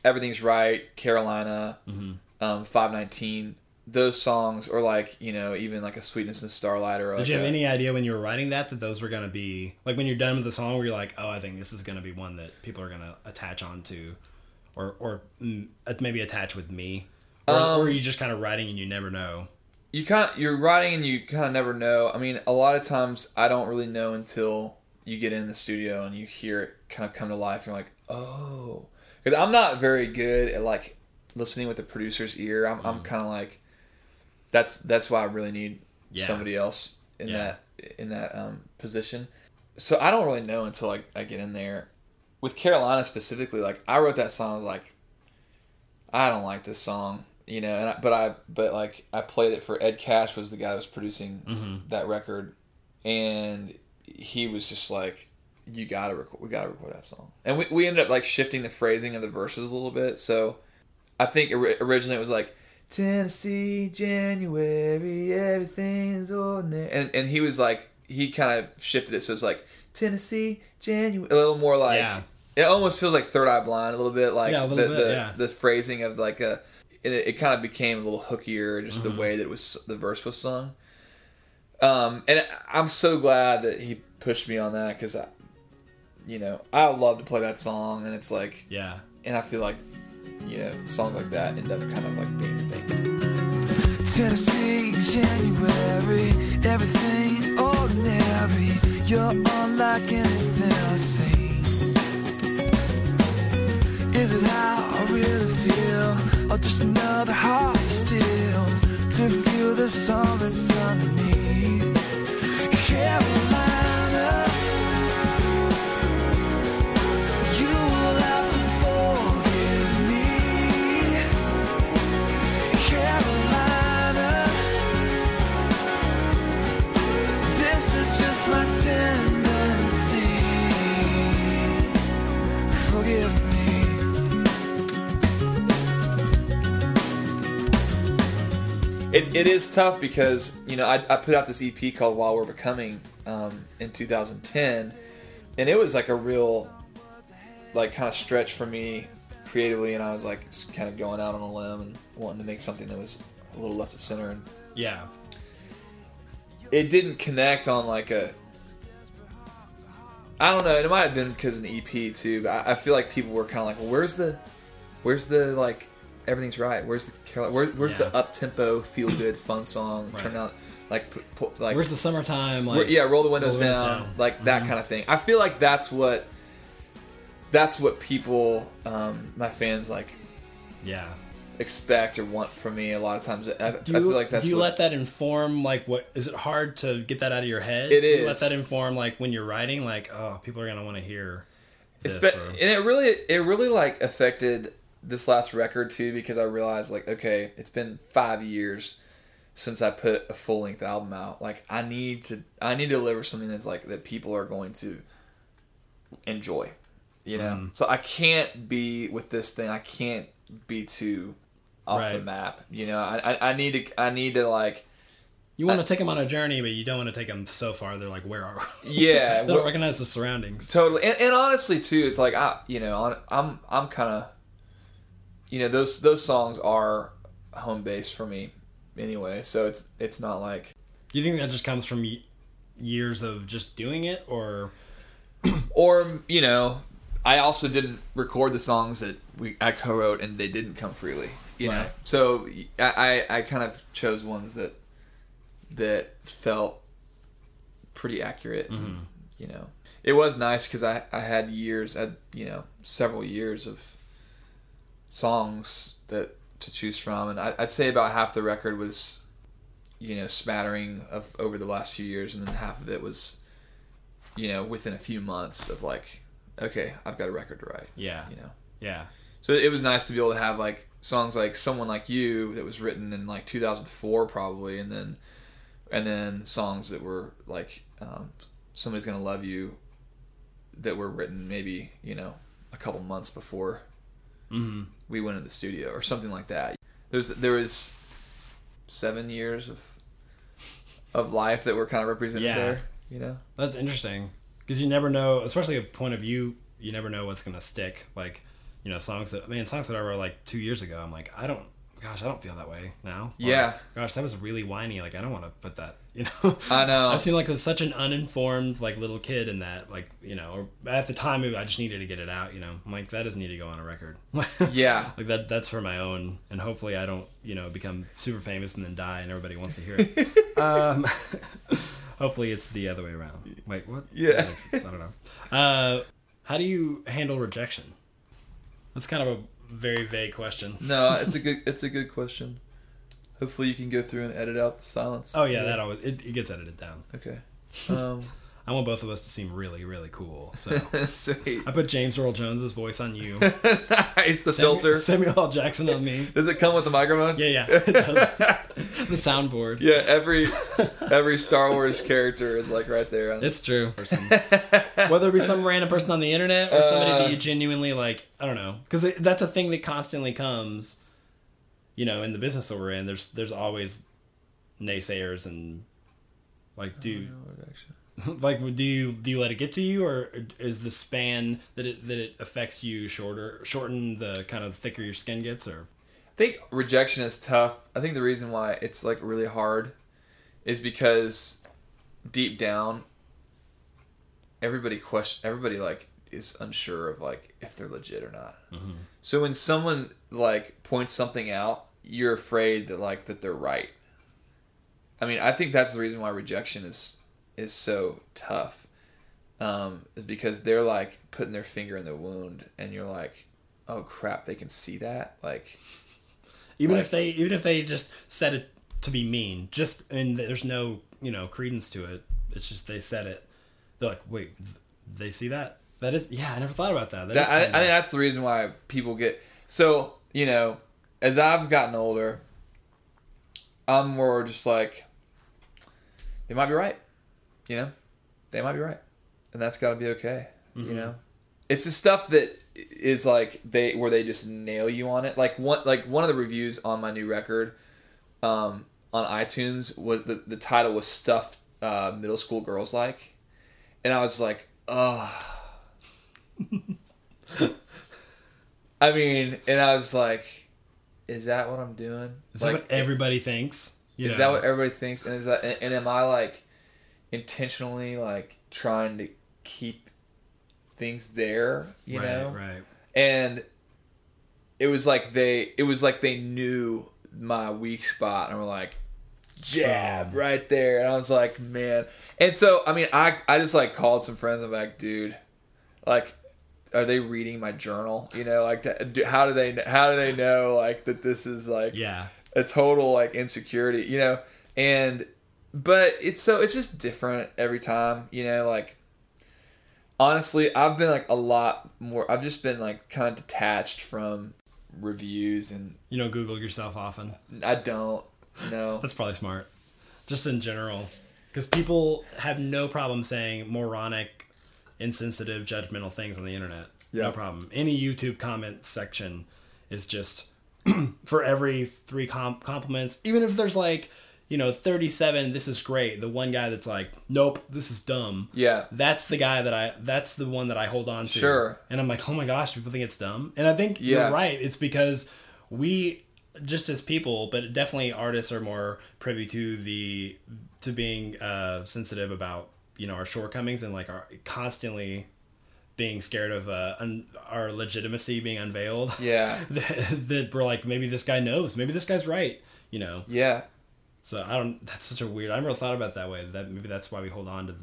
S2: everything's right Carolina mm-hmm. Um, 519 those songs or like you know even like a sweetness and starlight or
S1: did you have
S2: a,
S1: any idea when you were writing that that those were going to be like when you're done with the song where you're like oh i think this is going to be one that people are going to attach onto or or mm, maybe attach with me? Or, um, or are you just kind of writing and you never know?
S2: you kind of, you're writing and you kind of never know. I mean a lot of times i don't really know until you get in the studio and you hear it kind of come to life and you're like oh because i'm not very good at like listening with the producer's ear i'm, mm. I'm kind of like that's that's why I really need yeah. somebody else in yeah. that in that um, position. So I don't really know until I, I get in there. With Carolina specifically, like I wrote that song like I don't like this song, you know, and I, but I but like I played it for Ed Cash was the guy that was producing mm-hmm. that record, and he was just like, "You gotta record, we gotta record that song," and we we ended up like shifting the phrasing of the verses a little bit. So I think originally it was like Tennessee, January, everything's ordinary. And and he was like, he kind of shifted it, so it's like Tennessee, January, a little more like. Yeah. It almost feels like Third Eye Blind a little bit, like yeah, the, bit, the, yeah. the phrasing of like a, it, it kind of became a little hookier, just mm-hmm. the way that was the verse was sung. Um, and I'm so glad that he pushed me on that because I, you know, I love to play that song, and it's like,
S1: yeah,
S2: and I feel like you know, songs like that end up kind of like being a thing.
S3: Tennessee, January, everything ordinary. You're unlike anything I've seen. Is it how I really feel, or just another heart still to feel the sun that's underneath? Carolina.
S2: It, it is tough because you know I, I put out this EP called While We're Becoming um, in 2010, and it was like a real like kind of stretch for me creatively, and I was like just kind of going out on a limb and wanting to make something that was a little left of center, and
S1: Yeah.
S2: it didn't connect on like a. I don't know. It might have been because of an EP too, but I, I feel like people were kind of like, well, "Where's the, where's the like everything's right? Where's the Carolina? Where, where's
S1: Yeah.
S2: the up tempo, feel good, fun song?
S1: Right.
S2: Turn out like pu- pu- like
S1: Where's the summertime? Like,
S2: yeah, roll the windows,
S1: roll the windows
S2: down,
S1: down.
S2: like that
S1: Mhm.
S2: kind of thing. I feel like that's what that's what people, um, my fans, like
S1: Yeah.
S2: expect or want from me. A lot of times, I, I
S1: Do you,
S2: feel like that's
S1: do you
S2: what,
S1: let that inform like what is it hard to get that out of your head?
S2: It
S1: Do You let
S2: is.
S1: that inform like when you're writing, like oh, people are gonna want to hear this.
S2: Espe-
S1: or-
S2: and it really it really like affected this last record too because I realized like okay, it's been five years since I put a full length album out. Like I need to I need to deliver something that's like that people are going to enjoy. You know,
S1: Mhm.
S2: so I can't be with this thing. I can't be too off the map. You know, I, I I need to I need to like
S1: you want to take them on a journey, but you don't want to take them so far. They're like, where are? We?
S2: Yeah.
S1: they don't recognize the surroundings.
S2: Totally, and, and honestly too, it's like I, you know, I'm I'm kind of, you know, those those songs are home base for me anyway. So it's it's not like
S1: Do you think that just comes from years of just doing it, or
S2: or you know, I also didn't record the songs that we I co-wrote and they didn't come freely. You know, so I, I I kind of chose ones that that felt pretty accurate. and,
S1: Mhm.
S2: you know, it was nice because I I had years, I had you know several years of songs that to choose from, and I, I'd say about half the record was you know smattering of over the last few years, and then half of it was you know within a few months of like okay I've got a record to write.
S1: yeah,
S2: You know,
S1: yeah,
S2: so it was nice to be able to have like songs like "Someone Like You" that was written in like 2004 probably, and then and then songs that were like um, "Somebody's Gonna Love You" that were written maybe you know a couple months before
S1: hmm
S2: we went in the studio or something like that. There's there was seven years of of life that were kind of represented
S1: Yeah.
S2: there. You know,
S1: that's interesting because you never know, especially a point of view. You never know what's gonna stick. Like, you know, songs that I mean, songs that I wrote like two years ago. I'm like, I don't, gosh, I don't feel that way now. Or,
S2: Yeah.
S1: gosh, that was really whiny. Like, I don't want to put that. You know,
S2: I know.
S1: I've seen like such an uninformed like little kid in that. Like, you know, or at the time I just needed to get it out. You know, I'm like that doesn't need to go on a record.
S2: Yeah.
S1: like that. That's for my own, and hopefully I don't, you know, become super famous and then die and everybody wants to hear it. um, hopefully it's the other way around. Wait, what?
S2: Yeah.
S1: I don't know. Uh, how do you handle rejection? That's kind of a very vague question.
S2: No, it's a good it's a good question. Hopefully you can go through and edit out the silence.
S1: Oh yeah, that always it, it gets edited down.
S2: Okay. Um,
S1: I want both of us to seem really, really cool. So
S2: sweet.
S1: I put James Earl Jones's voice on you.
S2: nice. The
S1: Samuel-
S2: filter.
S1: Samuel L. Jackson on me.
S2: Does it come with the microphone?
S1: Yeah, yeah. It does. the soundboard.
S2: Yeah. Every every Star Wars character is like right there. On
S1: It's true. Whether it be some random person on the internet or somebody
S2: Uh.
S1: that you genuinely like, I don't know, because that's a thing that constantly comes. You know, in the business that we're in, there's there's always naysayers and like do like do you do you let it get to you or is the span that it that it affects you shorter shorten the kind of thicker your skin gets or
S2: I think rejection is tough. I think the reason why it's like really hard is because deep down everybody question everybody like is unsure of like if they're legit or not. So when someone like points something out, you're afraid that like that they're right. I mean, I think that's the reason why rejection is is so tough. Um, is because they're like putting their finger in the wound and you're like, "Oh crap, they can see that." Like
S1: even
S2: Like-
S1: if they even if they just said it to be mean just and there's no you know credence to it it's just they said it they're like wait they see that that is yeah i never thought about that, that
S2: That, I, I think that's the reason why people get so you know as I've gotten older, I'm more just like they might be right, you know, they might be right, and that's got to be okay, you know. It's the stuff that is like they where they just nail you on it. Like one like one of the reviews on my new record, um, on iTunes was the the title was stuff uh, middle school girls like, and I was like, oh. I mean, and I was like, is that what I'm doing?
S1: Is
S2: like,
S1: that what everybody thinks?
S2: You is know? that what everybody thinks? And is that and, and am I like intentionally like trying to keep things there? You
S1: right,
S2: know,
S1: right?
S2: And it was like they it was like they knew my weak spot and were like jab right there and i was like man and so i mean i i just like called some friends i'm like dude like are they reading my journal? You know like how do they how do they know like that this is like
S1: yeah.
S2: a total like insecurity you know? And but it's so it's just different every time you know like honestly i've been like a lot more i've just been like kind of detached from reviews and
S1: you don't google yourself often?
S2: I don't no.
S1: That's probably smart. Just in general. Because people have no problem saying moronic insensitive judgmental things on the internet yeah. no problem any youtube comment section is just for every three compliments even if there's like you know, 37, this is great. The one guy that's like, nope, this is dumb.
S2: Yeah.
S1: That's the guy that I, that's the one that I hold on to.
S2: Sure.
S1: And I'm like, oh my gosh, people think it's dumb. And I think yeah. you're right. It's because we, just as people, but definitely artists are more privy to the, to being uh, sensitive about, you know, our shortcomings and like our constantly being scared of uh, un- our legitimacy being unveiled.
S2: Yeah.
S1: that, that we're like, maybe this guy knows. Maybe this guy's right. You know.
S2: Yeah.
S1: So I don't. That's such a weird. I never thought about that way. That maybe that's why we hold on to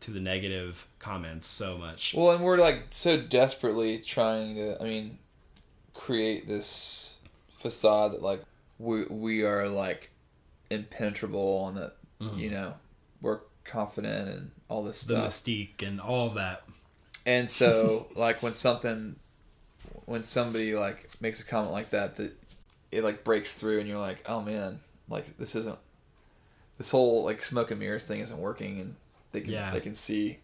S1: to the negative comments so much.
S2: Well, and we're like so desperately trying to. I mean, create this facade that like we we are like impenetrable and that mm-hmm. you know we're confident and all this
S1: the
S2: stuff.
S1: mystique and all of that.
S2: And so, like when something, when somebody like makes a comment like that, that it like breaks through, and you're like, oh man, like this isn't this whole like smoke and mirrors thing isn't working and they can yeah. they can see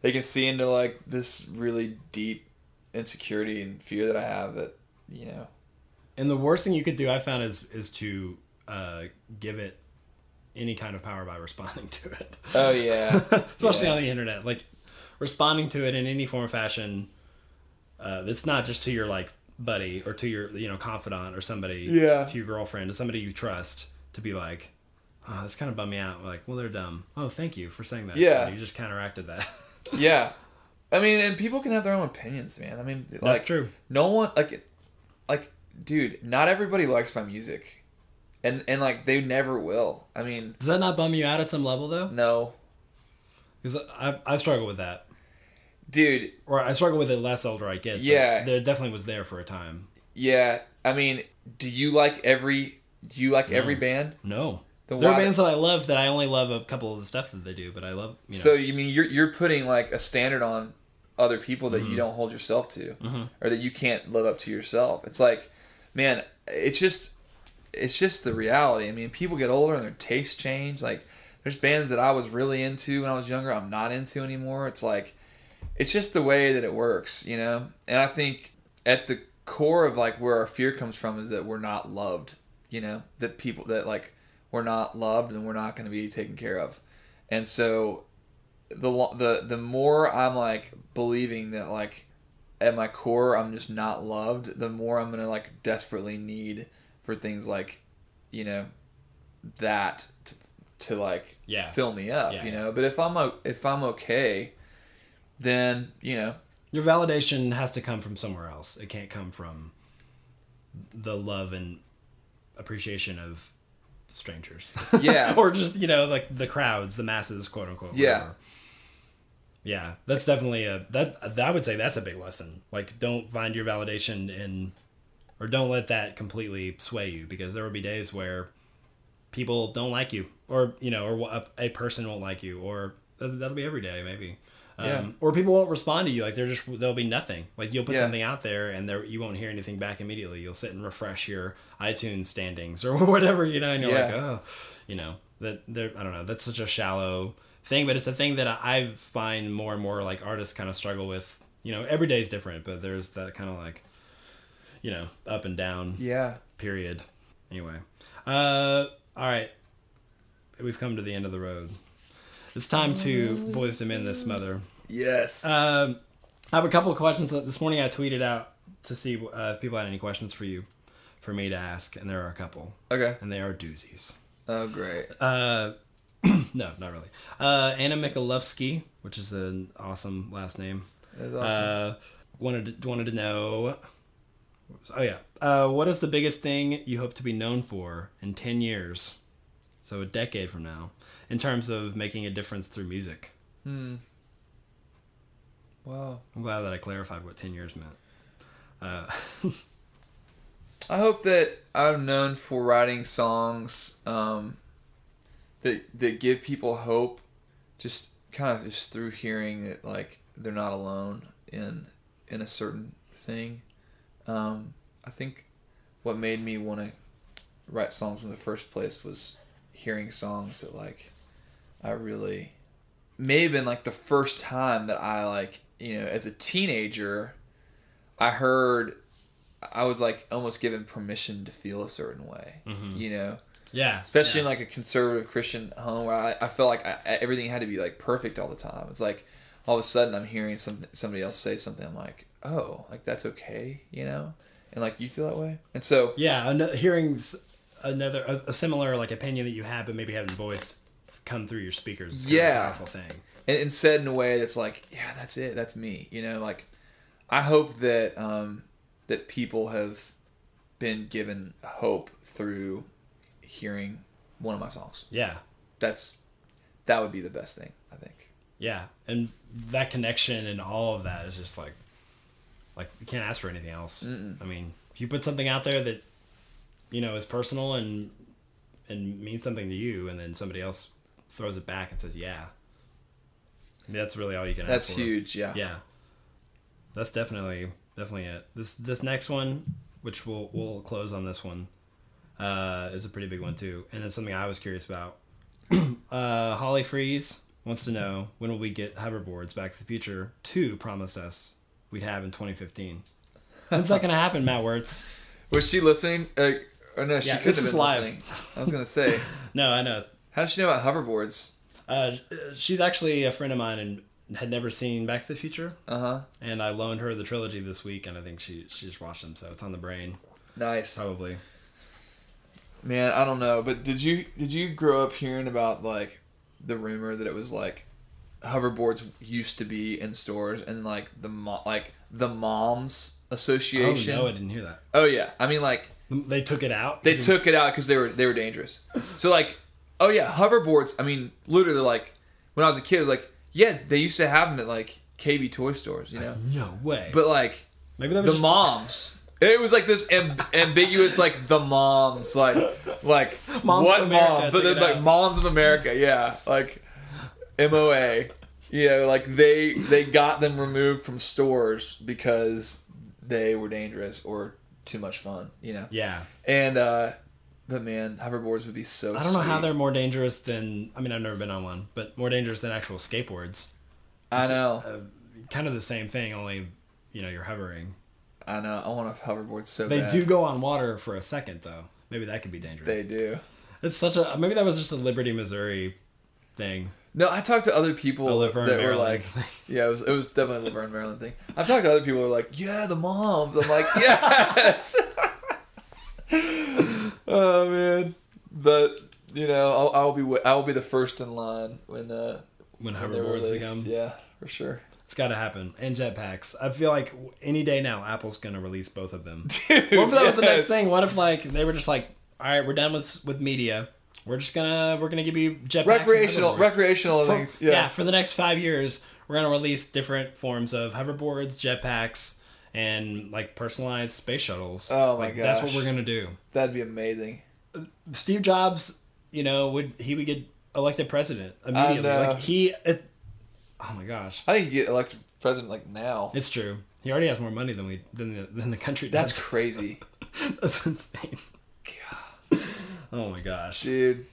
S2: they can see into like this really deep insecurity and fear that I have that you know
S1: and the worst thing you could do I found is is to uh, give it any kind of power by responding to it.
S2: Oh yeah.
S1: Especially
S2: yeah.
S1: on the internet. Like responding to it in any form or fashion uh, that's not just to your like buddy or to your you know confidant or somebody
S2: yeah.
S1: to your girlfriend to somebody you trust to be like oh this kind of bummed me out. Like well they're dumb. Oh thank you for saying that.
S2: Yeah.
S1: You just counteracted that.
S2: Yeah. I mean and people can have their own opinions man. I mean
S1: that's like, true.
S2: no one like like dude not everybody likes my music and and like they never will i mean
S1: does that not bum you out at some level though
S2: no
S1: because I, I struggle with that
S2: dude.
S1: Or I struggle with it less older I get. Yeah, there definitely was there for a time.
S2: Yeah, I mean, do you like every? Do you like no. every band?
S1: No. The there are bands that I love that I only love a couple of the stuff that they do, but I love.
S2: You know. So you mean you're you're putting like a standard on other people that mm-hmm. you don't hold yourself to, mm-hmm. or that you can't live up to yourself? It's like, man, it's just it's just the reality. I mean, people get older and their tastes change. Like, there's bands that I was really into when I was younger, I'm not into anymore. It's like it's just the way that it works, you know? And I think at the core of like where our fear comes from is that we're not loved, you know? That people that like we're not loved and we're not going to be taken care of. And so the the the more I'm like believing that like at my core I'm just not loved, the more I'm going to like desperately need for things like you know that to, to like
S1: yeah.
S2: fill me up,
S1: yeah,
S2: you know? But if I'm if I'm okay then you know
S1: your validation has to come from somewhere else. It can't come from the love and appreciation of strangers.
S2: Yeah.
S1: or just, you know, like the crowds, the masses, quote unquote.
S2: Yeah. Whatever.
S1: Yeah. That's definitely a that I would say that's a big lesson. Like don't find your validation in or don't let that completely sway you because there will be days where people don't like you or, you know, or a, a person won't like you or that'll be every day maybe. Um, yeah. Or people won't respond to you. Like they're just there'll be nothing. Like you'll put yeah. something out there and there you won't hear anything back immediately. You'll sit and refresh your iTunes standings or whatever you know, and you're yeah. like, oh, you know that there. I don't know. That's such a shallow thing, but it's a thing that I find more and more like artists kind of struggle with. You know, every day is different, but there's that kind of like, you know, up and down.
S2: Yeah.
S1: Period. Anyway, uh, all right. We've come to the end of the road. It's time to Boyz II Men this mother.
S2: Yes.
S1: Um, I have a couple of questions. This morning I tweeted out to see uh, if people had any questions for you, for me to ask, and there are a couple,
S2: Okay.
S1: and they are doozies.
S2: Oh, great.
S1: Uh, no, not really. Uh, Anna Mikulovsky, which is an awesome last name.
S2: Awesome.
S1: Uh, wanted to, wanted to know. Oh yeah, uh, what is the biggest thing you hope to be known for in ten years? So a decade from now, in terms of making a difference through music.
S2: hmm. Wow.
S1: I'm glad that I clarified what ten years meant. Uh,
S2: I hope that I'm known for writing songs um, that that give people hope, just kind of just through hearing that like they're not alone in in a certain thing. Um, I think what made me want to write songs in the first place was hearing songs that like I really may have been like the first time that I like you know as a teenager I heard I was like almost given permission to feel a certain way, you know,
S1: yeah,
S2: especially
S1: yeah.
S2: in like a conservative Christian home where I, I felt like I, everything had to be like perfect all the time. It's like all of a sudden I'm hearing some somebody else say something. I'm like, oh, like that's okay, you know, and like you feel that way, and so
S1: yeah. Hearing another a, a similar like opinion that you have, but maybe haven't voiced, come through your speakers. Is
S2: Yeah.
S1: powerful thing.
S2: and, and said in a way that's like, yeah, that's it, that's me. You know, like I hope that um, that people have been given hope through hearing one of my songs.
S1: Yeah,
S2: That's that would be the best thing, I think.
S1: yeah, and that connection and all of that is just like, like you can't ask for anything else. I mean, if you put something out there that, you know, is personal and and means something to you, and then somebody else throws it back and says, "Yeah," that's really all you can
S2: That's
S1: ask for.
S2: huge. Yeah.
S1: Yeah, that's definitely definitely it. This this next one, which we'll we'll close on this one, uh, is a pretty big one too, and it's something I was curious about. uh, Holly Freeze wants to know when will we get hoverboards Back to the Future Two promised us we'd have in 2015. When's that gonna happen, Matt Wertz?
S2: Was she listening? Uh, or no, she
S1: Yeah,
S2: couldn't
S1: this
S2: have
S1: is
S2: been
S1: live.
S2: listening. I was gonna say,
S1: No, I know.
S2: how does she know about hoverboards?
S1: Uh, she's actually a friend of mine and had never seen Back to the Future,
S2: Uh huh.
S1: and I loaned her the trilogy this week, and I think she she just watched them, so it's on the brain
S2: Nice.
S1: probably.
S2: Man, I don't know, but did you did you grow up hearing about like the rumor that it was like hoverboards used to be in stores and like the mo- like the moms association?
S1: Oh no, I didn't hear that.
S2: Oh, yeah, I mean like
S1: They took it out.
S2: they took it out because they were they were dangerous. So like, oh yeah, hoverboards. I mean, literally like when I was a kid, was like yeah, they used to have them at like KB toy stores, you know.
S1: no way.
S2: But like
S1: maybe that was
S2: the moms. It was like this amb- ambiguous, like the moms, like like
S1: Moms
S2: what
S1: America
S2: mom? But then like
S1: out.
S2: moms of America, yeah, like MOA. You know, like they they got them removed from stores because they were dangerous or too much fun. You know,
S1: Yeah,
S2: and uh but man, hoverboards would be so.
S1: I don't know how they're more dangerous than. I mean, I've never been on one, but more dangerous than actual skateboards.
S2: I know,
S1: Uh, kind of the same thing, only you know you're hovering.
S2: I know. I want a hoverboard so
S1: They
S2: bad.
S1: do go on water for a second though. Maybe that could be dangerous.
S2: They do.
S1: It's such a maybe that was just a Liberty, Missouri thing.
S2: No, I talked to other people that
S1: Laverne,
S2: were like, yeah, it was it was definitely a Laverne Maryland thing. I've talked to other people who are like, yeah, the moms. I'm like, yes. oh man, but you know, I'll, I'll be I will be the first in line when uh
S1: When hoverboards become,
S2: yeah, for sure.
S1: it's got to happen. And jetpacks. I feel like any day now, Apple's gonna release both of them.
S2: Dude,
S1: What if that was the next thing? What if like they were just like, all right, we're done with with media. We're just gonna we're gonna give you jetpacks.
S2: Recreational, recreational
S1: For-
S2: things.
S1: yeah.
S2: Yeah.
S1: for the next five years, we're gonna release different forms of hoverboards, jetpacks, and like personalized space shuttles.
S2: Oh my
S1: like, That's what we're gonna do.
S2: that'd be amazing.
S1: Steve Jobs, you know, would he would get elected president immediately? Like he, it, oh my gosh,
S2: I think you get elected president like now.
S1: it's true. He already has more money than we than the than the country does.
S2: That's crazy,
S1: That's insane. Oh my gosh.
S2: dude.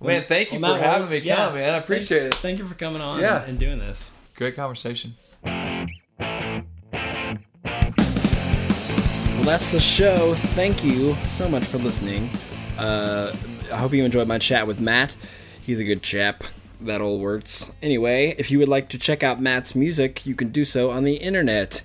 S2: Man, thank you
S1: Well,
S2: for having
S1: well,
S2: me
S1: yeah,
S2: come, man. I appreciate
S1: thank,
S2: it.
S1: Thank you for coming on
S2: Yeah.
S1: and, and doing this.
S2: Great conversation.
S1: Well, that's the show. Thank you so much for listening. Uh, I hope you enjoyed my chat with Matt. He's a good chap. That all works. Anyway, if you would like to check out Matt's music, you can do so on the internet.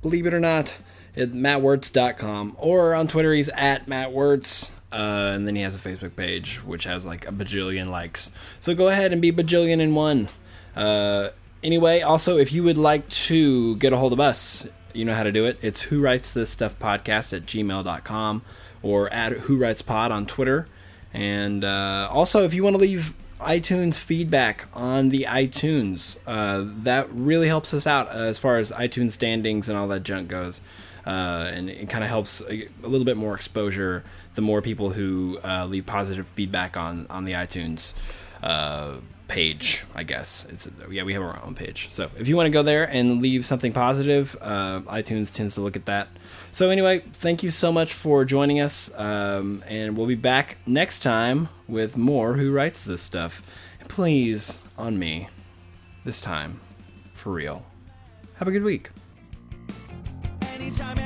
S1: Believe it or not, at mattwertz.com or on Twitter he's at mattwertz. Uh, and then he has a Facebook page which has like a bajillion likes. So go ahead and be bajillion in one. Uh, anyway, also if you would like to get a hold of us, you know how to do it. It's who writes this stuff podcast at gmail.com or at who writes pod on Twitter. And uh, also if you want to leave iTunes feedback on the iTunes. Uh, that really helps us out uh, as far as iTunes standings and all that junk goes. Uh, and it kind of helps a, a, little bit more exposure the more people who uh, leave positive feedback on, on the iTunes uh, page, I guess. It's Yeah, we have our own page. So if you want to go there and leave something positive, uh, iTunes tends to look at that. So, anyway, thank you so much for joining us. Um, and we'll be back next time with more Who Writes This Stuff. Please, on me, this time, for real. Have a good week. Anytime,